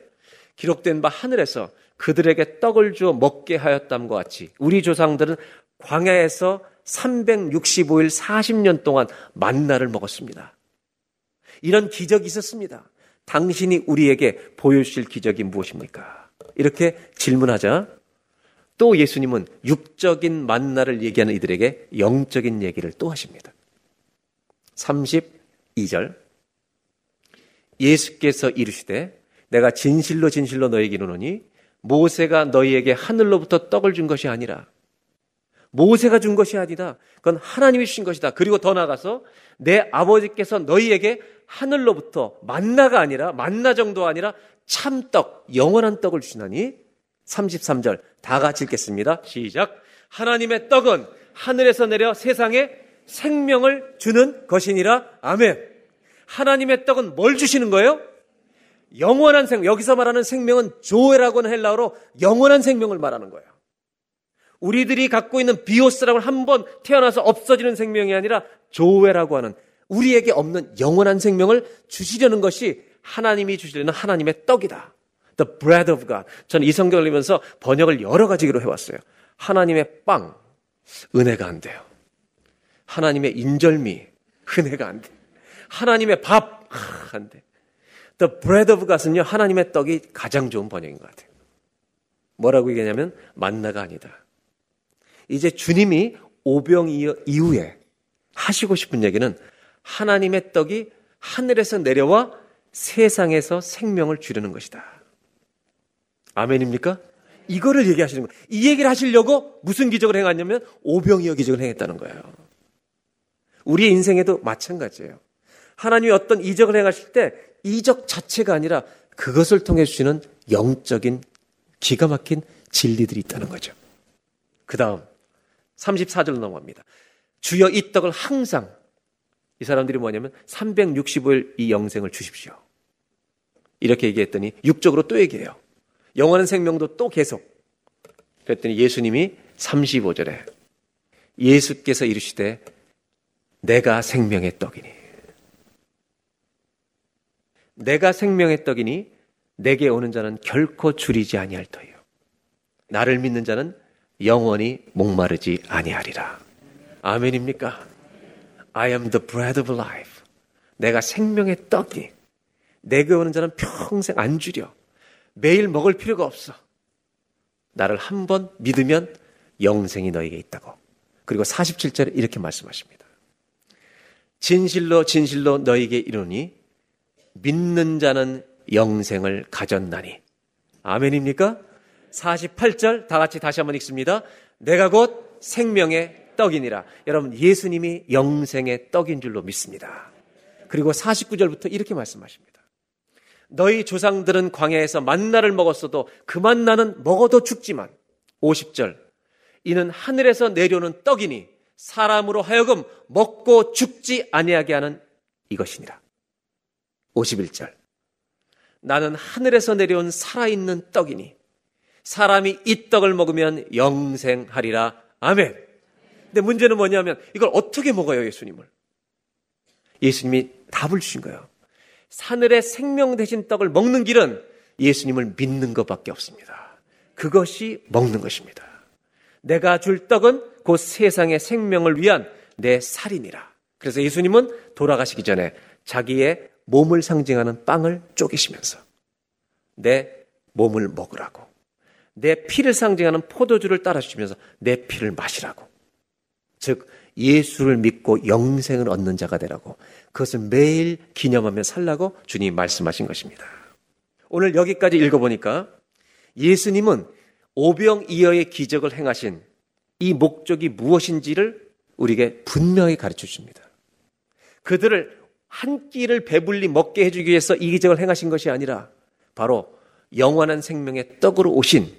기록된 바 하늘에서 그들에게 떡을 주어 먹게 하였담과 같이 우리 조상들은 광야에서 365일 40년 동안 만나를 먹었습니다. 이런 기적이 있었습니다. 당신이 우리에게 보여주실 기적이 무엇입니까? 이렇게 질문하자 또 예수님은 육적인 만나를 얘기하는 이들에게 영적인 얘기를 또 하십니다. 32절 예수께서 이르시되 내가 진실로 진실로 너에게 이르노니 모세가 너희에게 하늘로부터 떡을 준 것이 아니라 모세가 준 것이 아니다. 그건 하나님이 주신 것이다. 그리고 더 나아가서 내 아버지께서 너희에게 하늘로부터 만나가 아니라 만나 정도 아니라 참떡, 영원한 떡을 주시나니 33절 다 같이 읽겠습니다. 시작. 하나님의 떡은 하늘에서 내려 세상에 생명을 주는 것이니라. 아멘. 하나님의 떡은 뭘 주시는 거예요? 영원한 생명. 여기서 말하는 생명은 조에라고는 헬라어로 영원한 생명을 말하는 거예요. 우리들이 갖고 있는 비오스라고 한 번 태어나서 없어지는 생명이 아니라 조회라고 하는 우리에게 없는 영원한 생명을 주시려는 것이 하나님이 주시려는 하나님의 떡이다. The bread of God. 저는 이 성경을 읽으면서 번역을 여러 가지로 해왔어요. 하나님의 빵, 은혜가 안 돼요. 하나님의 인절미, 은혜가 안 돼. 하나님의 밥, 안 돼. The bread of God은요, 하나님의 떡이 가장 좋은 번역인 것 같아요. 뭐라고 얘기하냐면, 만나가 아니다. 이제 주님이 오병 이후에 하시고 싶은 얘기는 하나님의 떡이 하늘에서 내려와 세상에서 생명을 주려는 것이다. 아멘입니까? 이거를 얘기하시는 거예요. 이 얘기를 하시려고 무슨 기적을 행했냐면 오병이어 기적을 행했다는 거예요. 우리의 인생에도 마찬가지예요. 하나님이 어떤 이적을 행하실 때 이적 자체가 아니라 그것을 통해 주시는 영적인 기가 막힌 진리들이 있다는 거죠. 그 다음 34절로 넘어갑니다. 주여 이 떡을 항상 이 사람들이 뭐냐면 365일 이 영생을 주십시오. 이렇게 얘기했더니 육적으로 또 얘기해요. 영원한 생명도 또 계속. 그랬더니 예수님이 35절에 예수께서 이르시되 내가 생명의 떡이니 내가 생명의 떡이니 내게 오는 자는 결코 줄이지 아니할 터요. 나를 믿는 자는 영원히 목마르지 아니하리라. 아멘입니까? I am the bread of life. 내가 생명의 떡이 내게 오는 자는 평생 안 주려. 매일 먹을 필요가 없어. 나를 한 번 믿으면 영생이 너에게 있다고. 그리고 47절에 이렇게 말씀하십니다. 진실로 진실로 너에게 이르니 믿는 자는 영생을 가졌나니. 아멘입니까? 48절 다 같이 다시 한번 읽습니다. 내가 곧 생명의 떡이니라. 여러분 예수님이 영생의 떡인 줄로 믿습니다. 그리고 49절부터 이렇게 말씀하십니다. 너희 조상들은 광야에서 만나를 먹었어도 그 만나는 먹어도 죽지만 50절 이는 하늘에서 내려오는 떡이니 사람으로 하여금 먹고 죽지 아니하게 하는 이것이니라. 51절 나는 하늘에서 내려온 살아있는 떡이니 사람이 이 떡을 먹으면 영생하리라. 아멘. 근데 문제는 뭐냐면 이걸 어떻게 먹어요, 예수님을? 예수님이 답을 주신 거예요. 하늘의 생명 대신 떡을 먹는 길은 예수님을 믿는 것밖에 없습니다. 그것이 먹는 것입니다. 내가 줄 떡은 곧 세상의 생명을 위한 내 살이니라. 그래서 예수님은 돌아가시기 전에 자기의 몸을 상징하는 빵을 쪼개시면서 내 몸을 먹으라고 내 피를 상징하는 포도주를 따라 주시면서 내 피를 마시라고. 즉, 예수를 믿고 영생을 얻는 자가 되라고 그것을 매일 기념하며 살라고 주님 말씀하신 것입니다. 오늘 여기까지 읽어보니까 예수님은 오병이어의 기적을 행하신 이 목적이 무엇인지를 우리에게 분명히 가르쳐 줍니다. 그들을 한 끼를 배불리 먹게 해주기 위해서 이 기적을 행하신 것이 아니라 바로 영원한 생명의 떡으로 오신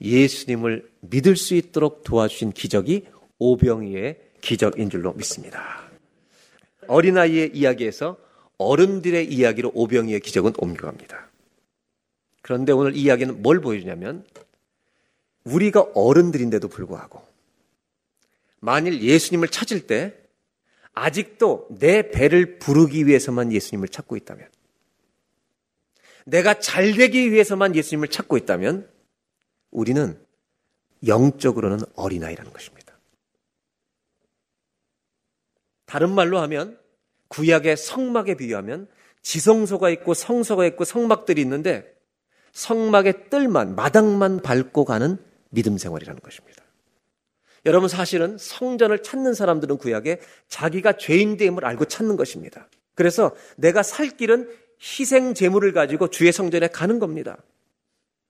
예수님을 믿을 수 있도록 도와주신 기적이 오병이의 기적인 줄로 믿습니다. 어린아이의 이야기에서 어른들의 이야기로 오병이의 기적은 옮겨갑니다. 그런데 오늘 이 이야기는 뭘 보여주냐면 우리가 어른들인데도 불구하고 만일 예수님을 찾을 때 아직도 내 배를 부르기 위해서만 예수님을 찾고 있다면 내가 잘 되기 위해서만 예수님을 찾고 있다면 우리는 영적으로는 어린아이라는 것입니다. 다른 말로 하면 구약의 성막에 비유하면 지성소가 있고 성소가 있고 성막들이 있는데 성막의 뜰만 마당만 밟고 가는 믿음 생활이라는 것입니다. 여러분 사실은 성전을 찾는 사람들은 구약에 자기가 죄인됨을 알고 찾는 것입니다. 그래서 내가 살 길은 희생 제물을 가지고 주의 성전에 가는 겁니다.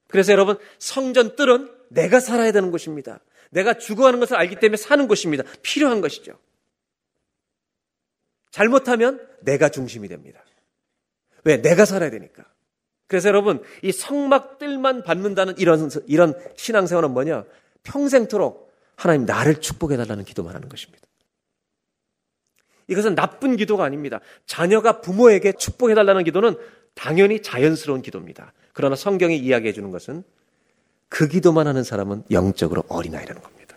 그래서 여러분 성전 뜰은 내가 살아야 되는 것입니다. 내가 죽어가는 것을 알기 때문에 사는 것입니다. 필요한 것이죠. 잘못하면 내가 중심이 됩니다. 왜? 내가 살아야 되니까. 그래서 여러분, 이 성막들만 받는다는 이런, 이런 신앙생활은 뭐냐? 평생토록 하나님 나를 축복해 달라는 기도만 하는 것입니다. 이것은 나쁜 기도가 아닙니다. 자녀가 부모에게 축복해달라는 기도는 당연히 자연스러운 기도입니다. 그러나 성경이 이야기해 주는 것은 그 기도만 하는 사람은 영적으로 어린아이라는 겁니다.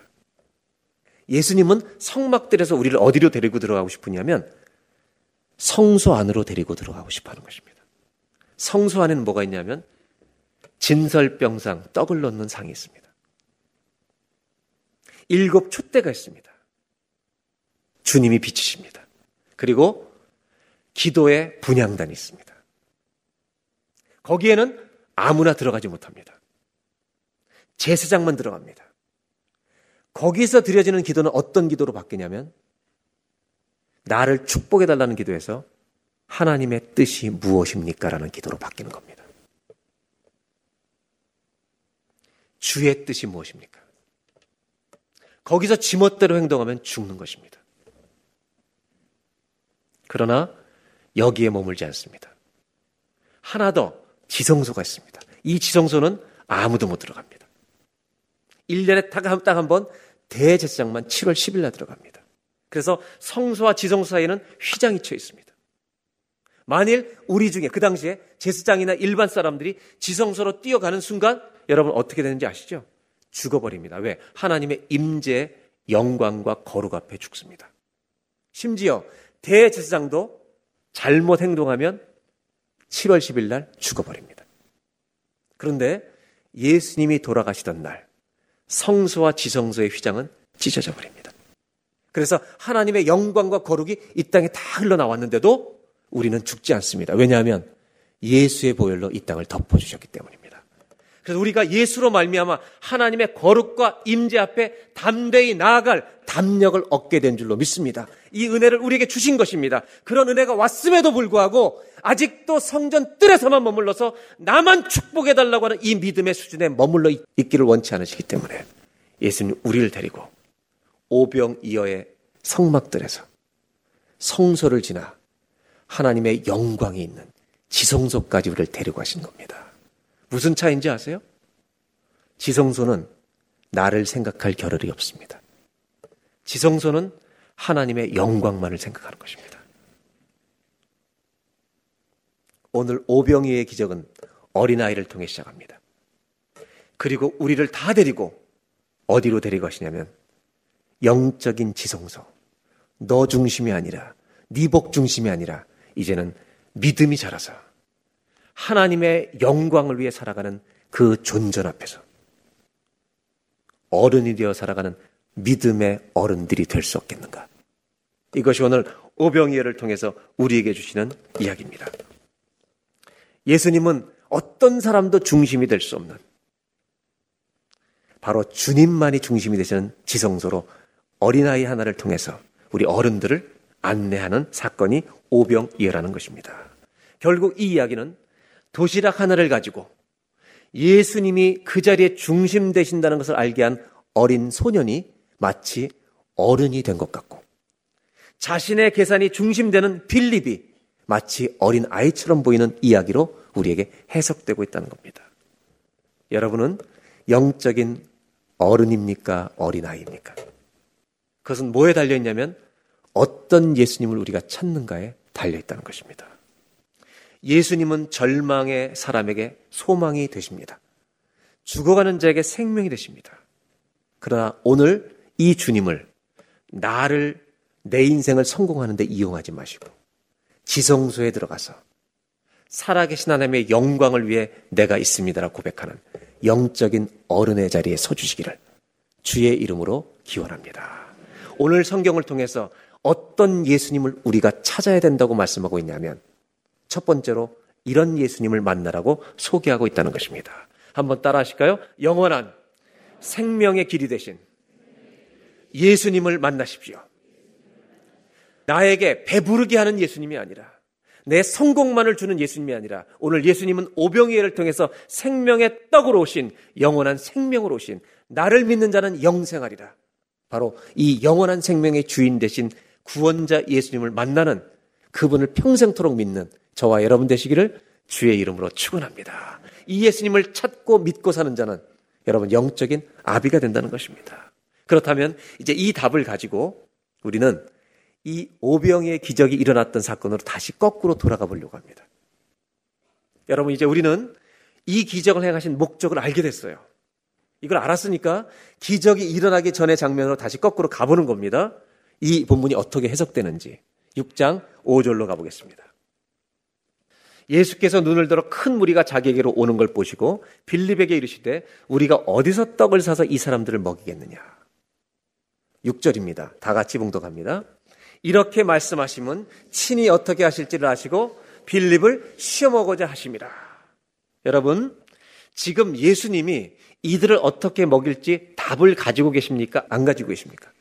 예수님은 성막들에서 우리를 어디로 데리고 들어가고 싶으냐면 성소 안으로 데리고 들어가고 싶어 하는 것입니다. 성소 안에는 뭐가 있냐면 진설병상, 떡을 넣는 상이 있습니다. 일곱 촛대가 있습니다. 주님이 비치십니다. 그리고 기도의 분양단이 있습니다. 거기에는 아무나 들어가지 못합니다. 제사장만 들어갑니다. 거기서 드려지는 기도는 어떤 기도로 바뀌냐면 나를 축복해 달라는 기도에서 하나님의 뜻이 무엇입니까? 라는 기도로 바뀌는 겁니다. 주의 뜻이 무엇입니까? 거기서 지멋대로 행동하면 죽는 것입니다. 그러나 여기에 머물지 않습니다. 하나 더 지성소가 있습니다. 이 지성소는 아무도 못 들어갑니다. 1년에 딱 한번 대제사장만 7월 10일 날 들어갑니다. 그래서 성소와 지성소 사이에는 휘장이 쳐 있습니다. 만일 우리 중에 그 당시에 제사장이나 일반 사람들이 지성소로 뛰어가는 순간 여러분 어떻게 되는지 아시죠? 죽어버립니다. 왜? 하나님의 임재 영광과 거룩 앞에 죽습니다. 심지어 대제사장도 잘못 행동하면 7월 10일 날 죽어버립니다. 그런데 예수님이 돌아가시던 날 성소와 지성소의 휘장은 찢어져 버립니다. 그래서 하나님의 영광과 거룩이 이 땅에 다 흘러나왔는데도 우리는 죽지 않습니다. 왜냐하면 예수의 보혈로 이 땅을 덮어주셨기 때문입니다. 그래서 우리가 예수로 말미암아 하나님의 거룩과 임재 앞에 담대히 나아갈 담력을 얻게 된 줄로 믿습니다. 이 은혜를 우리에게 주신 것입니다. 그런 은혜가 왔음에도 불구하고 아직도 성전 뜰에서만 머물러서 나만 축복해 달라고 하는 이 믿음의 수준에 머물러 있기를 원치 않으시기 때문에 예수님 우리를 데리고 오병이어의 성막들에서 성소를 지나 하나님의 영광이 있는 지성소까지 우리를 데리고 가신 겁니다. 무슨 차인지 아세요? 지성소는 나를 생각할 겨를이 없습니다. 지성소는 하나님의 영광만을 생각하는 것입니다. 오늘 오병이의 기적은 어린아이를 통해 시작합니다. 그리고 우리를 다 데리고 어디로 데리고 가시냐면 영적인 지성소. 너 중심이 아니라 네 복 중심이 아니라 이제는 믿음이 자라서 하나님의 영광을 위해 살아가는 그 존전 앞에서 어른이 되어 살아가는 믿음의 어른들이 될 수 없겠는가? 이것이 오늘 오병이어를 통해서 우리에게 주시는 이야기입니다. 예수님은 어떤 사람도 중심이 될 수 없는 바로 주님만이 중심이 되시는 지성소로 어린아이 하나를 통해서 우리 어른들을 안내하는 사건이 오병이어라는 것입니다. 결국 이 이야기는 도시락 하나를 가지고 예수님이 그 자리에 중심 되신다는 것을 알게 한 어린 소년이 마치 어른이 된 것 같고 자신의 계산이 중심되는 빌립이 마치 어린 아이처럼 보이는 이야기로 우리에게 해석되고 있다는 겁니다. 여러분은 영적인 어른입니까? 어린아이입니까? 그것은 뭐에 달려있냐면 어떤 예수님을 우리가 찾는가에 달려있다는 것입니다. 예수님은 절망의 사람에게 소망이 되십니다. 죽어가는 자에게 생명이 되십니다. 그러나 오늘 이 주님을 나를 내 인생을 성공하는 데 이용하지 마시고 지성소에 들어가서 살아계신 하나님의 영광을 위해 내가 있습니다라고 고백하는 영적인 어른의 자리에 서주시기를 주의 이름으로 기원합니다. 오늘 성경을 통해서 어떤 예수님을 우리가 찾아야 된다고 말씀하고 있냐면 첫 번째로 이런 예수님을 만나라고 소개하고 있다는 것입니다. 한번 따라 하실까요? 영원한 생명의 길이 되신 예수님을 만나십시오. 나에게 배부르게 하는 예수님이 아니라 내 성공만을 주는 예수님이 아니라 오늘 예수님은 오병이어를 통해서 생명의 떡으로 오신 영원한 생명으로 오신 나를 믿는 자는 영생하리라. 바로 이 영원한 생명의 주인 되신 구원자 예수님을 만나는 그분을 평생토록 믿는 저와 여러분 되시기를 주의 이름으로 축원합니다. 이 예수님을 찾고 믿고 사는 자는 여러분 영적인 아비가 된다는 것입니다. 그렇다면 이제 이 답을 가지고 우리는 이 오병의 기적이 일어났던 사건으로 다시 거꾸로 돌아가 보려고 합니다. 여러분 이제 우리는 이 기적을 행하신 목적을 알게 됐어요. 이걸 알았으니까 기적이 일어나기 전의 장면으로 다시 거꾸로 가보는 겁니다. 이 본문이 어떻게 해석되는지 6장 5절로 가보겠습니다. 예수께서 눈을 들어 큰 무리가 자기에게로 오는 걸 보시고 빌립에게 이르시되 우리가 어디서 떡을 사서 이 사람들을 먹이겠느냐. 6절입니다. 다 같이 봉독합니다. 이렇게 말씀하시면 친히 어떻게 하실지를 아시고 빌립을 시험하고자 하심이라. 여러분, 지금 예수님이 이들을 어떻게 먹일지 답을 가지고 계십니까? 안 가지고 계십니까?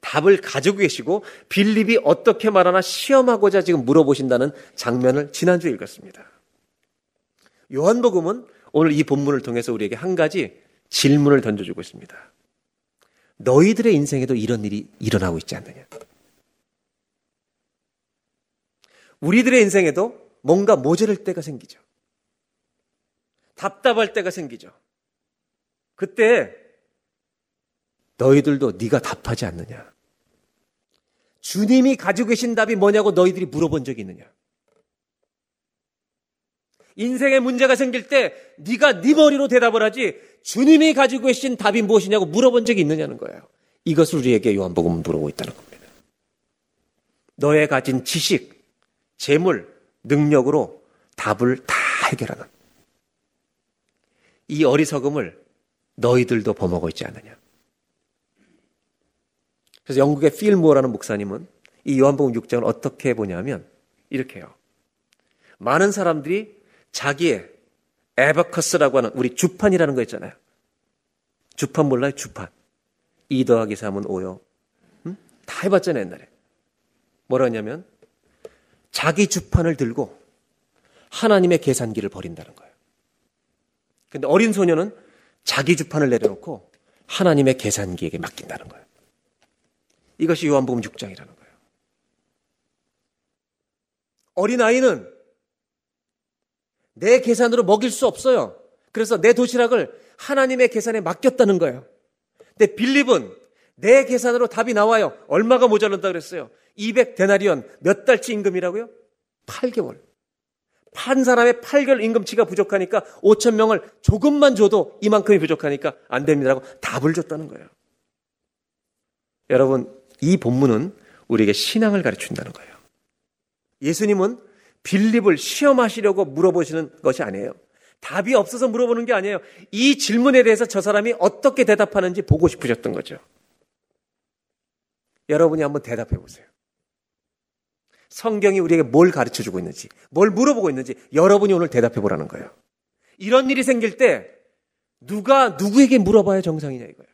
답을 가지고 계시고 빌립이 어떻게 말하나 시험하고자 지금 물어보신다는 장면을 지난주에 읽었습니다. 요한복음은 오늘 이 본문을 통해서 우리에게 한 가지 질문을 던져주고 있습니다. 너희들의 인생에도 이런 일이 일어나고 있지 않느냐? 우리들의 인생에도 뭔가 모자랄 때가 생기죠. 답답할 때가 생기죠. 그때 너희들도 네가 답하지 않느냐? 주님이 가지고 계신 답이 뭐냐고 너희들이 물어본 적이 있느냐? 인생에 문제가 생길 때 네가 네 머리로 대답을 하지 주님이 가지고 계신 답이 무엇이냐고 물어본 적이 있느냐는 거예요. 이것을 우리에게 요한복음은 물어보고 있다는 겁니다. 너의 가진 지식, 재물, 능력으로 답을 다 해결하는 이 어리석음을 너희들도 범하고 있지 않느냐. 그래서 영국의 필모어라는 목사님은 이 요한복음 6장을 어떻게 보냐면 이렇게 해요. 많은 사람들이 자기의 에버커스라고 하는 우리 주판이라는 거 있잖아요. 주판 몰라요? 주판. 2 더하기 3은 5요. 응? 다 해봤잖아요, 옛날에. 뭐라 하냐면 자기 주판을 들고 하나님의 계산기를 버린다는 거예요. 근데 어린 소녀는 자기 주판을 내려놓고 하나님의 계산기에게 맡긴다는 거예요. 이것이 요한복음 6장이라는 거예요. 어린아이는 내 계산으로 먹일 수 없어요. 그래서 내 도시락을 하나님의 계산에 맡겼다는 거예요. 근데 빌립은 내 계산으로 답이 나와요. 얼마가 모자란다 그랬어요. 200 데나리온 몇 달치 임금이라고요? 8개월. 판 사람의 8개월 임금치가 부족하니까 5천 명을 조금만 줘도 이만큼이 부족하니까 안 됩니다라고 답을 줬다는 거예요. 여러분, 이 본문은 우리에게 신앙을 가르친다는 거예요. 예수님은 빌립을 시험하시려고 물어보시는 것이 아니에요. 답이 없어서 물어보는 게 아니에요. 이 질문에 대해서 저 사람이 어떻게 대답하는지 보고 싶으셨던 거죠. 여러분이 한번 대답해 보세요. 성경이 우리에게 뭘 가르쳐 주고 있는지, 뭘 물어보고 있는지 여러분이 오늘 대답해 보라는 거예요. 이런 일이 생길 때 누가 누구에게 물어봐야 정상이냐 이거예요.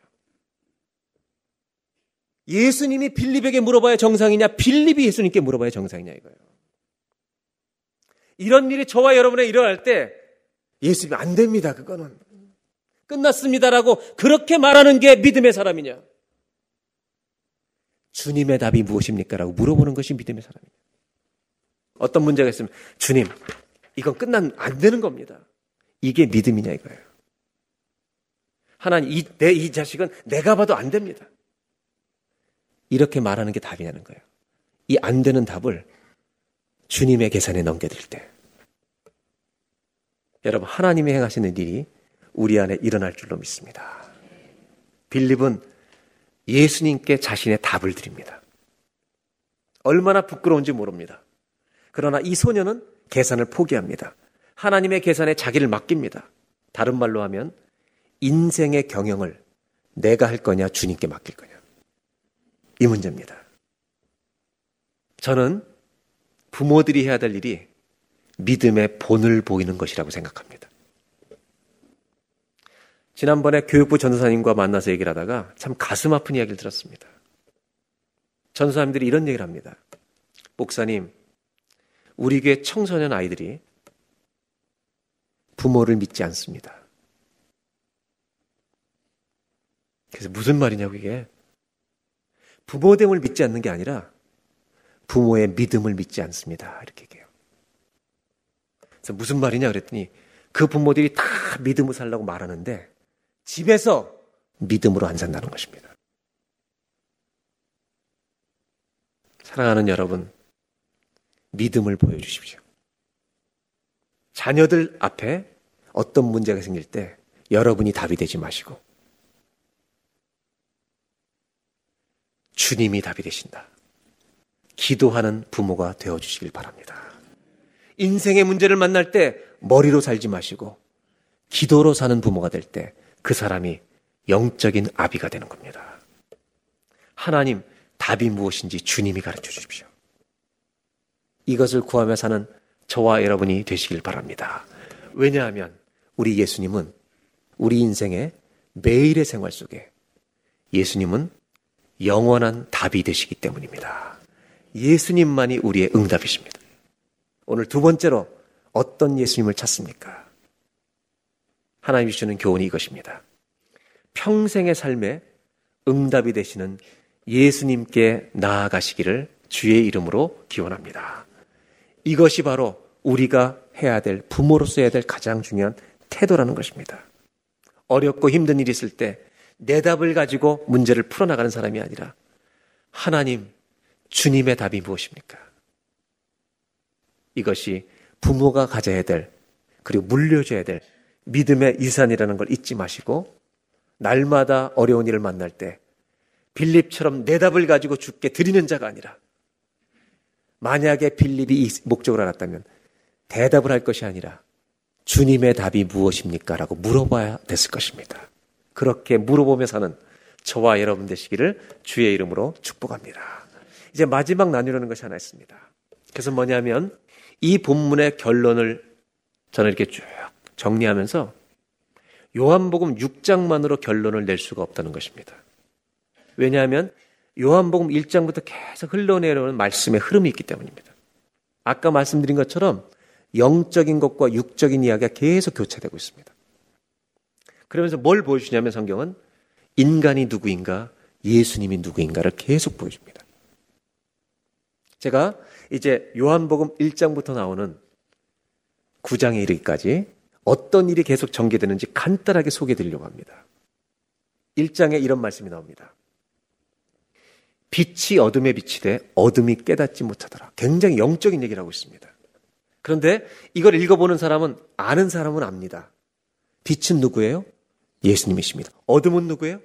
예수님이 빌립에게 물어봐야 정상이냐, 빌립이 예수님께 물어봐야 정상이냐 이거예요. 이런 일이 저와 여러분에 일어날 때 예수님이 안 됩니다. 그거는 끝났습니다라고 그렇게 말하는 게 믿음의 사람이냐? 주님의 답이 무엇입니까? 라고 물어보는 것이 믿음의 사람이냐. 어떤 문제가 있으면 주님, 이건 끝난 안 되는 겁니다. 이게 믿음이냐 이거예요. 하나님, 이, 내, 이 자식은 내가 봐도 안 됩니다. 이렇게 말하는 게 답이냐는 거예요. 이 안 되는 답을 주님의 계산에 넘겨드릴 때. 여러분, 하나님이 행하시는 일이 우리 안에 일어날 줄로 믿습니다. 빌립은 예수님께 자신의 답을 드립니다. 얼마나 부끄러운지 모릅니다. 그러나 이 소녀는 계산을 포기합니다. 하나님의 계산에 자기를 맡깁니다. 다른 말로 하면 인생의 경영을 내가 할 거냐 주님께 맡길 거냐. 이 문제입니다. 저는 부모들이 해야 될 일이 믿음의 본을 보이는 것이라고 생각합니다. 지난번에 교육부 전도사님과 만나서 얘기를 하다가 참 가슴 아픈 이야기를 들었습니다. 전도사님들이 이런 얘기를 합니다. 목사님, 우리 교회 청소년 아이들이 부모를 믿지 않습니다. 그래서 무슨 말이냐고 이게. 부모됨을 믿지 않는 게 아니라 부모의 믿음을 믿지 않습니다. 이렇게 얘기해요. 그래서 무슨 말이냐 그랬더니 그 부모들이 다 믿음을 살라고 말하는데 집에서 믿음으로 안 산다는 것입니다. 사랑하는 여러분, 믿음을 보여주십시오. 자녀들 앞에 어떤 문제가 생길 때 여러분이 답이 되지 마시고 주님이 답이 되신다. 기도하는 부모가 되어 주시길 바랍니다. 인생의 문제를 만날 때 머리로 살지 마시고 기도로 사는 부모가 될 때 그 사람이 영적인 아비가 되는 겁니다. 하나님, 답이 무엇인지 주님이 가르쳐 주십시오. 이것을 구하며 사는 저와 여러분이 되시길 바랍니다. 왜냐하면 우리 예수님은 우리 인생의 매일의 생활 속에 예수님은 영원한 답이 되시기 때문입니다. 예수님만이 우리의 응답이십니다. 오늘 두 번째로 어떤 예수님을 찾습니까? 하나님이 주시는 교훈이 이것입니다. 평생의 삶에 응답이 되시는 예수님께 나아가시기를 주의 이름으로 기원합니다. 이것이 바로 우리가 해야 될 부모로서 해야 될 가장 중요한 태도라는 것입니다. 어렵고 힘든 일이 있을 때 내 답을 가지고 문제를 풀어나가는 사람이 아니라 하나님, 주님의 답이 무엇입니까? 이것이 부모가 가져야 될 그리고 물려줘야 될 믿음의 유산이라는 걸 잊지 마시고 날마다 어려운 일을 만날 때 빌립처럼 내 답을 가지고 죽게 드리는 자가 아니라 만약에 빌립이 이 목적을 알았다면 대답을 할 것이 아니라 주님의 답이 무엇입니까? 라고 물어봐야 됐을 것입니다. 그렇게 물어보며 사는 저와 여러분 되시기를 주의 이름으로 축복합니다. 이제 마지막 나누려는 것이 하나 있습니다. 그래서 뭐냐면 이 본문의 결론을 저는 이렇게 쭉 정리하면서 요한복음 6장만으로 결론을 낼 수가 없다는 것입니다. 왜냐하면 요한복음 1장부터 계속 흘러내려오는 말씀의 흐름이 있기 때문입니다. 아까 말씀드린 것처럼 영적인 것과 육적인 이야기가 계속 교차되고 있습니다. 그러면서 뭘 보여주냐면 성경은 인간이 누구인가, 예수님이 누구인가를 계속 보여줍니다. 제가 이제 요한복음 1장부터 나오는 9장에 이르기까지 어떤 일이 계속 전개되는지 간단하게 소개해 드리려고 합니다. 1장에 이런 말씀이 나옵니다. 빛이 어둠에 비치되 어둠이 깨닫지 못하더라. 굉장히 영적인 얘기를 하고 있습니다. 그런데 이걸 읽어보는 사람은 아는 사람은 압니다. 빛은 누구예요? 예수님이십니다. 어둠은 누구예요?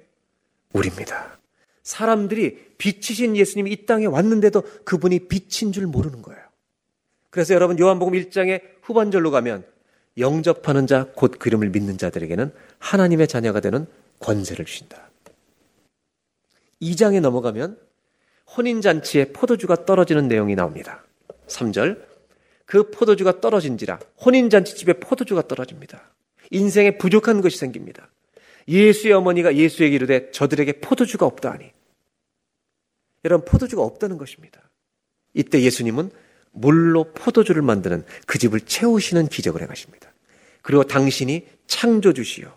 우리입니다. 사람들이 빛이신 예수님이 이 땅에 왔는데도 그분이 빛인 줄 모르는 거예요. 그래서 여러분 요한복음 1장의 후반절로 가면 영접하는 자 곧 그름을 믿는 자들에게는 하나님의 자녀가 되는 권세를 주신다. 2장에 넘어가면 혼인잔치에 포도주가 떨어지는 내용이 나옵니다. 3절. 그 포도주가 떨어진지라 혼인잔치 집에 포도주가 떨어집니다. 인생에 부족한 것이 생깁니다. 예수의 어머니가 예수에게 이르되 저들에게 포도주가 없다하니 이런 포도주가 없다는 것입니다. 이때 예수님은 물로 포도주를 만드는 그 집을 채우시는 기적을 행하십니다. 그리고 당신이 창조주시요.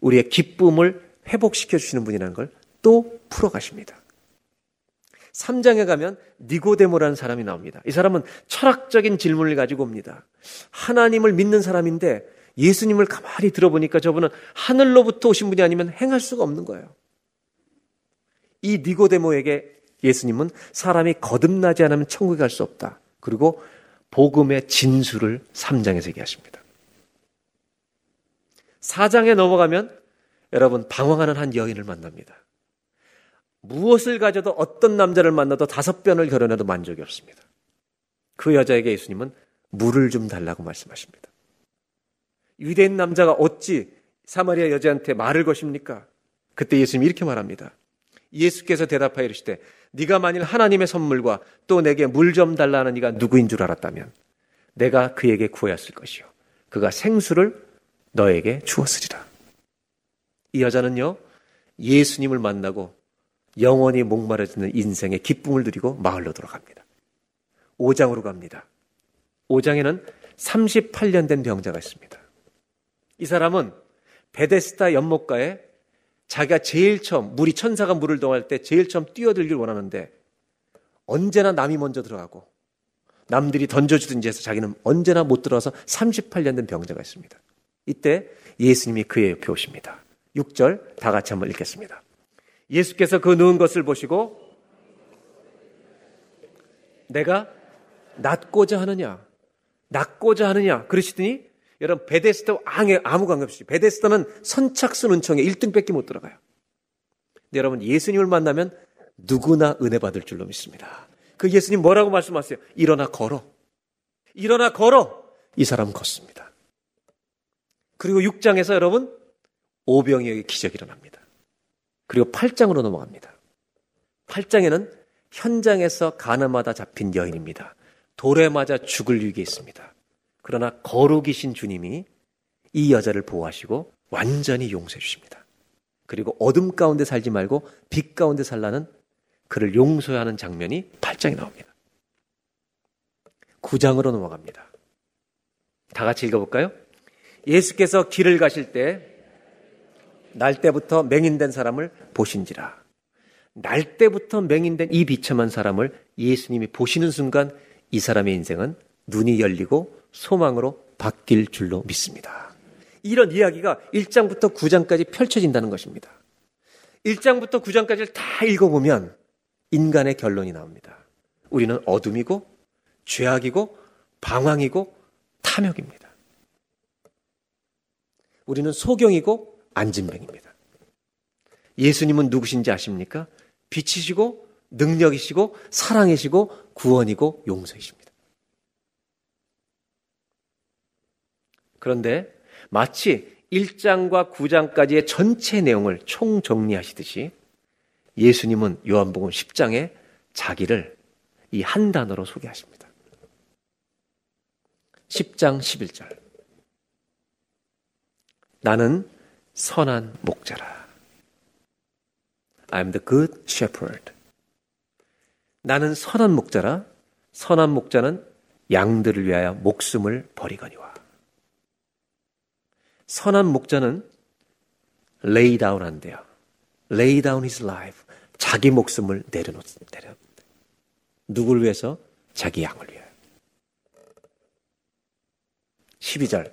우리의 기쁨을 회복시켜 주시는 분이라는 걸 또 풀어가십니다. 3장에 가면 니고데모라는 사람이 나옵니다. 이 사람은 철학적인 질문을 가지고 옵니다. 하나님을 믿는 사람인데 예수님을 가만히 들어보니까 저분은 하늘로부터 오신 분이 아니면 행할 수가 없는 거예요. 이 니고데모에게 예수님은 사람이 거듭나지 않으면 천국에 갈 수 없다. 그리고 복음의 진수를 3장에서 얘기하십니다. 4장에 넘어가면 여러분 방황하는 한 여인을 만납니다. 무엇을 가져도 어떤 남자를 만나도 다섯 번을 결혼해도 만족이 없습니다. 그 여자에게 예수님은 물을 좀 달라고 말씀하십니다. 유대인 남자가 어찌 사마리아 여자한테 말을 것입니까? 그때 예수님이 이렇게 말합니다. 예수께서 대답하여 이르시되 네가 만일 하나님의 선물과 또 내게 물 좀 달라는 네가 누구인 줄 알았다면 내가 그에게 구하였을 것이요 그가 생수를 너에게 주었으리라. 이 여자는요 예수님을 만나고 영원히 목마르지는 인생의 기쁨을 누리고 마을로 돌아갑니다. 5장으로 갑니다. 5장에는 38년 된 병자가 있습니다. 이 사람은 베데스타 연못가에 자기가 제일 처음 물이 천사가 물을 동할 때 제일 처음 뛰어들길 원하는데 언제나 남이 먼저 들어가고 남들이 던져주든지 해서 자기는 언제나 못 들어와서 38년 된 병자가 있습니다. 이때 예수님이 그의 옆에 오십니다. 6절 다 같이 한번 읽겠습니다. 예수께서 그 누운 것을 보시고 내가 낫고자 하느냐 낫고자 하느냐 그러시더니 여러분 베데스다 왕에 아무 관계없이 베데스다는 선착순 은총에 1등밖에 못 들어가요. 근데 여러분 예수님을 만나면 누구나 은혜 받을 줄로 믿습니다. 그 예수님 뭐라고 말씀하세요? 일어나 걸어. 일어나 걸어. 이 사람 걷습니다. 그리고 6장에서 여러분 오병이어의 기적이 일어납니다. 그리고 8장으로 넘어갑니다. 8장에는 현장에서 가늠하다 잡힌 여인입니다. 돌에 맞아 죽을 위기에 있습니다. 그러나 거룩이신 주님이 이 여자를 보호하시고 완전히 용서해 주십니다. 그리고 어둠 가운데 살지 말고 빛 가운데 살라는 그를 용서하는 장면이 8장에 나옵니다. 9장으로 넘어갑니다. 다 같이 읽어볼까요? 예수께서 길을 가실 때 날 때부터 맹인된 사람을 보신지라. 날 때부터 맹인된 이 비참한 사람을 예수님이 보시는 순간 이 사람의 인생은 눈이 열리고 소망으로 바뀔 줄로 믿습니다. 이런 이야기가 1장부터 9장까지 펼쳐진다는 것입니다. 1장부터 9장까지를 다 읽어보면 인간의 결론이 나옵니다. 우리는 어둠이고 죄악이고 방황이고 탐욕입니다. 우리는 소경이고 안진뱅입니다. 예수님은 누구신지 아십니까? 빛이시고 능력이시고 사랑이시고 구원이고 용서이십니다. 그런데 마치 1장과 9장까지의 전체 내용을 총정리하시듯이 예수님은 요한복음 10장에 자기를 이 한 단어로 소개하십니다. 10장 11절. 나는 선한 목자라. I'm the good shepherd. 나는 선한 목자라. 선한 목자는 양들을 위하여 목숨을 버리거니와. 선한 목자는 lay down 한대요. lay down his life. 자기 목숨을 내려놓, 내려. 누굴 위해서? 자기 양을 위하여. 12절.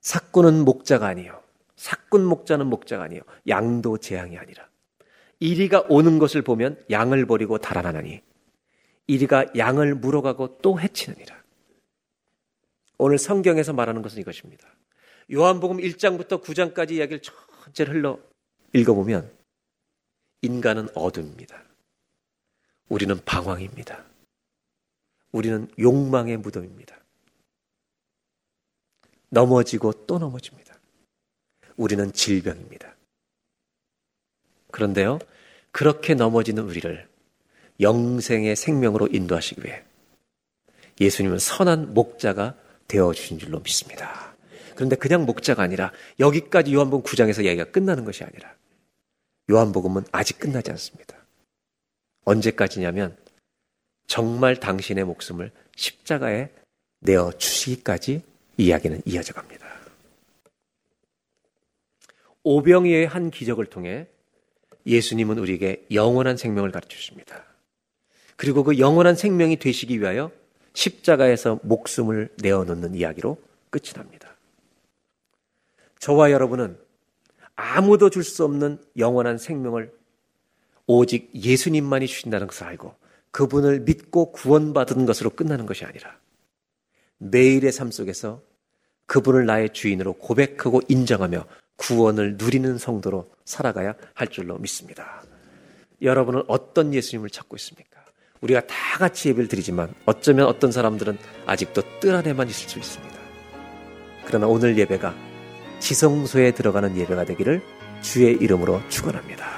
사꾼은 목자가 아니요. 사꾼 목자는 목자가 아니요. 양도 재앙이 아니라. 이리가 오는 것을 보면 양을 버리고 달아나나니 이리가 양을 물어가고 또 해치느니라. 오늘 성경에서 말하는 것은 이것입니다. 요한복음 1장부터 9장까지 이야기를 전체를 흘러 읽어보면 인간은 어둠입니다. 우리는 방황입니다. 우리는 욕망의 무덤입니다. 넘어지고 또 넘어집니다. 우리는 질병입니다. 그런데요, 그렇게 넘어지는 우리를 영생의 생명으로 인도하시기 위해 예수님은 선한 목자가 되어 주신 줄로 믿습니다. 그런데 그냥 목자가 아니라 여기까지 요한복음 9장에서 이야기가 끝나는 것이 아니라 요한복음은 아직 끝나지 않습니다. 언제까지냐면 정말 당신의 목숨을 십자가에 내어 주시기까지 이야기는 이어져 갑니다. 오병이의 한 기적을 통해 예수님은 우리에게 영원한 생명을 가르쳐 주십니다. 그리고 그 영원한 생명이 되시기 위하여 십자가에서 목숨을 내어놓는 이야기로 끝이 납니다. 저와 여러분은 아무도 줄 수 없는 영원한 생명을 오직 예수님만이 주신다는 것을 알고 그분을 믿고 구원받은 것으로 끝나는 것이 아니라 매일의 삶 속에서 그분을 나의 주인으로 고백하고 인정하며 구원을 누리는 성도로 살아가야 할 줄로 믿습니다. 여러분은 어떤 예수님을 찾고 있습니까? 우리가 다 같이 예배를 드리지만 어쩌면 어떤 사람들은 아직도 뜰 안에만 있을 수 있습니다. 그러나 오늘 예배가 지성소에 들어가는 예배가 되기를 주의 이름으로 축원합니다.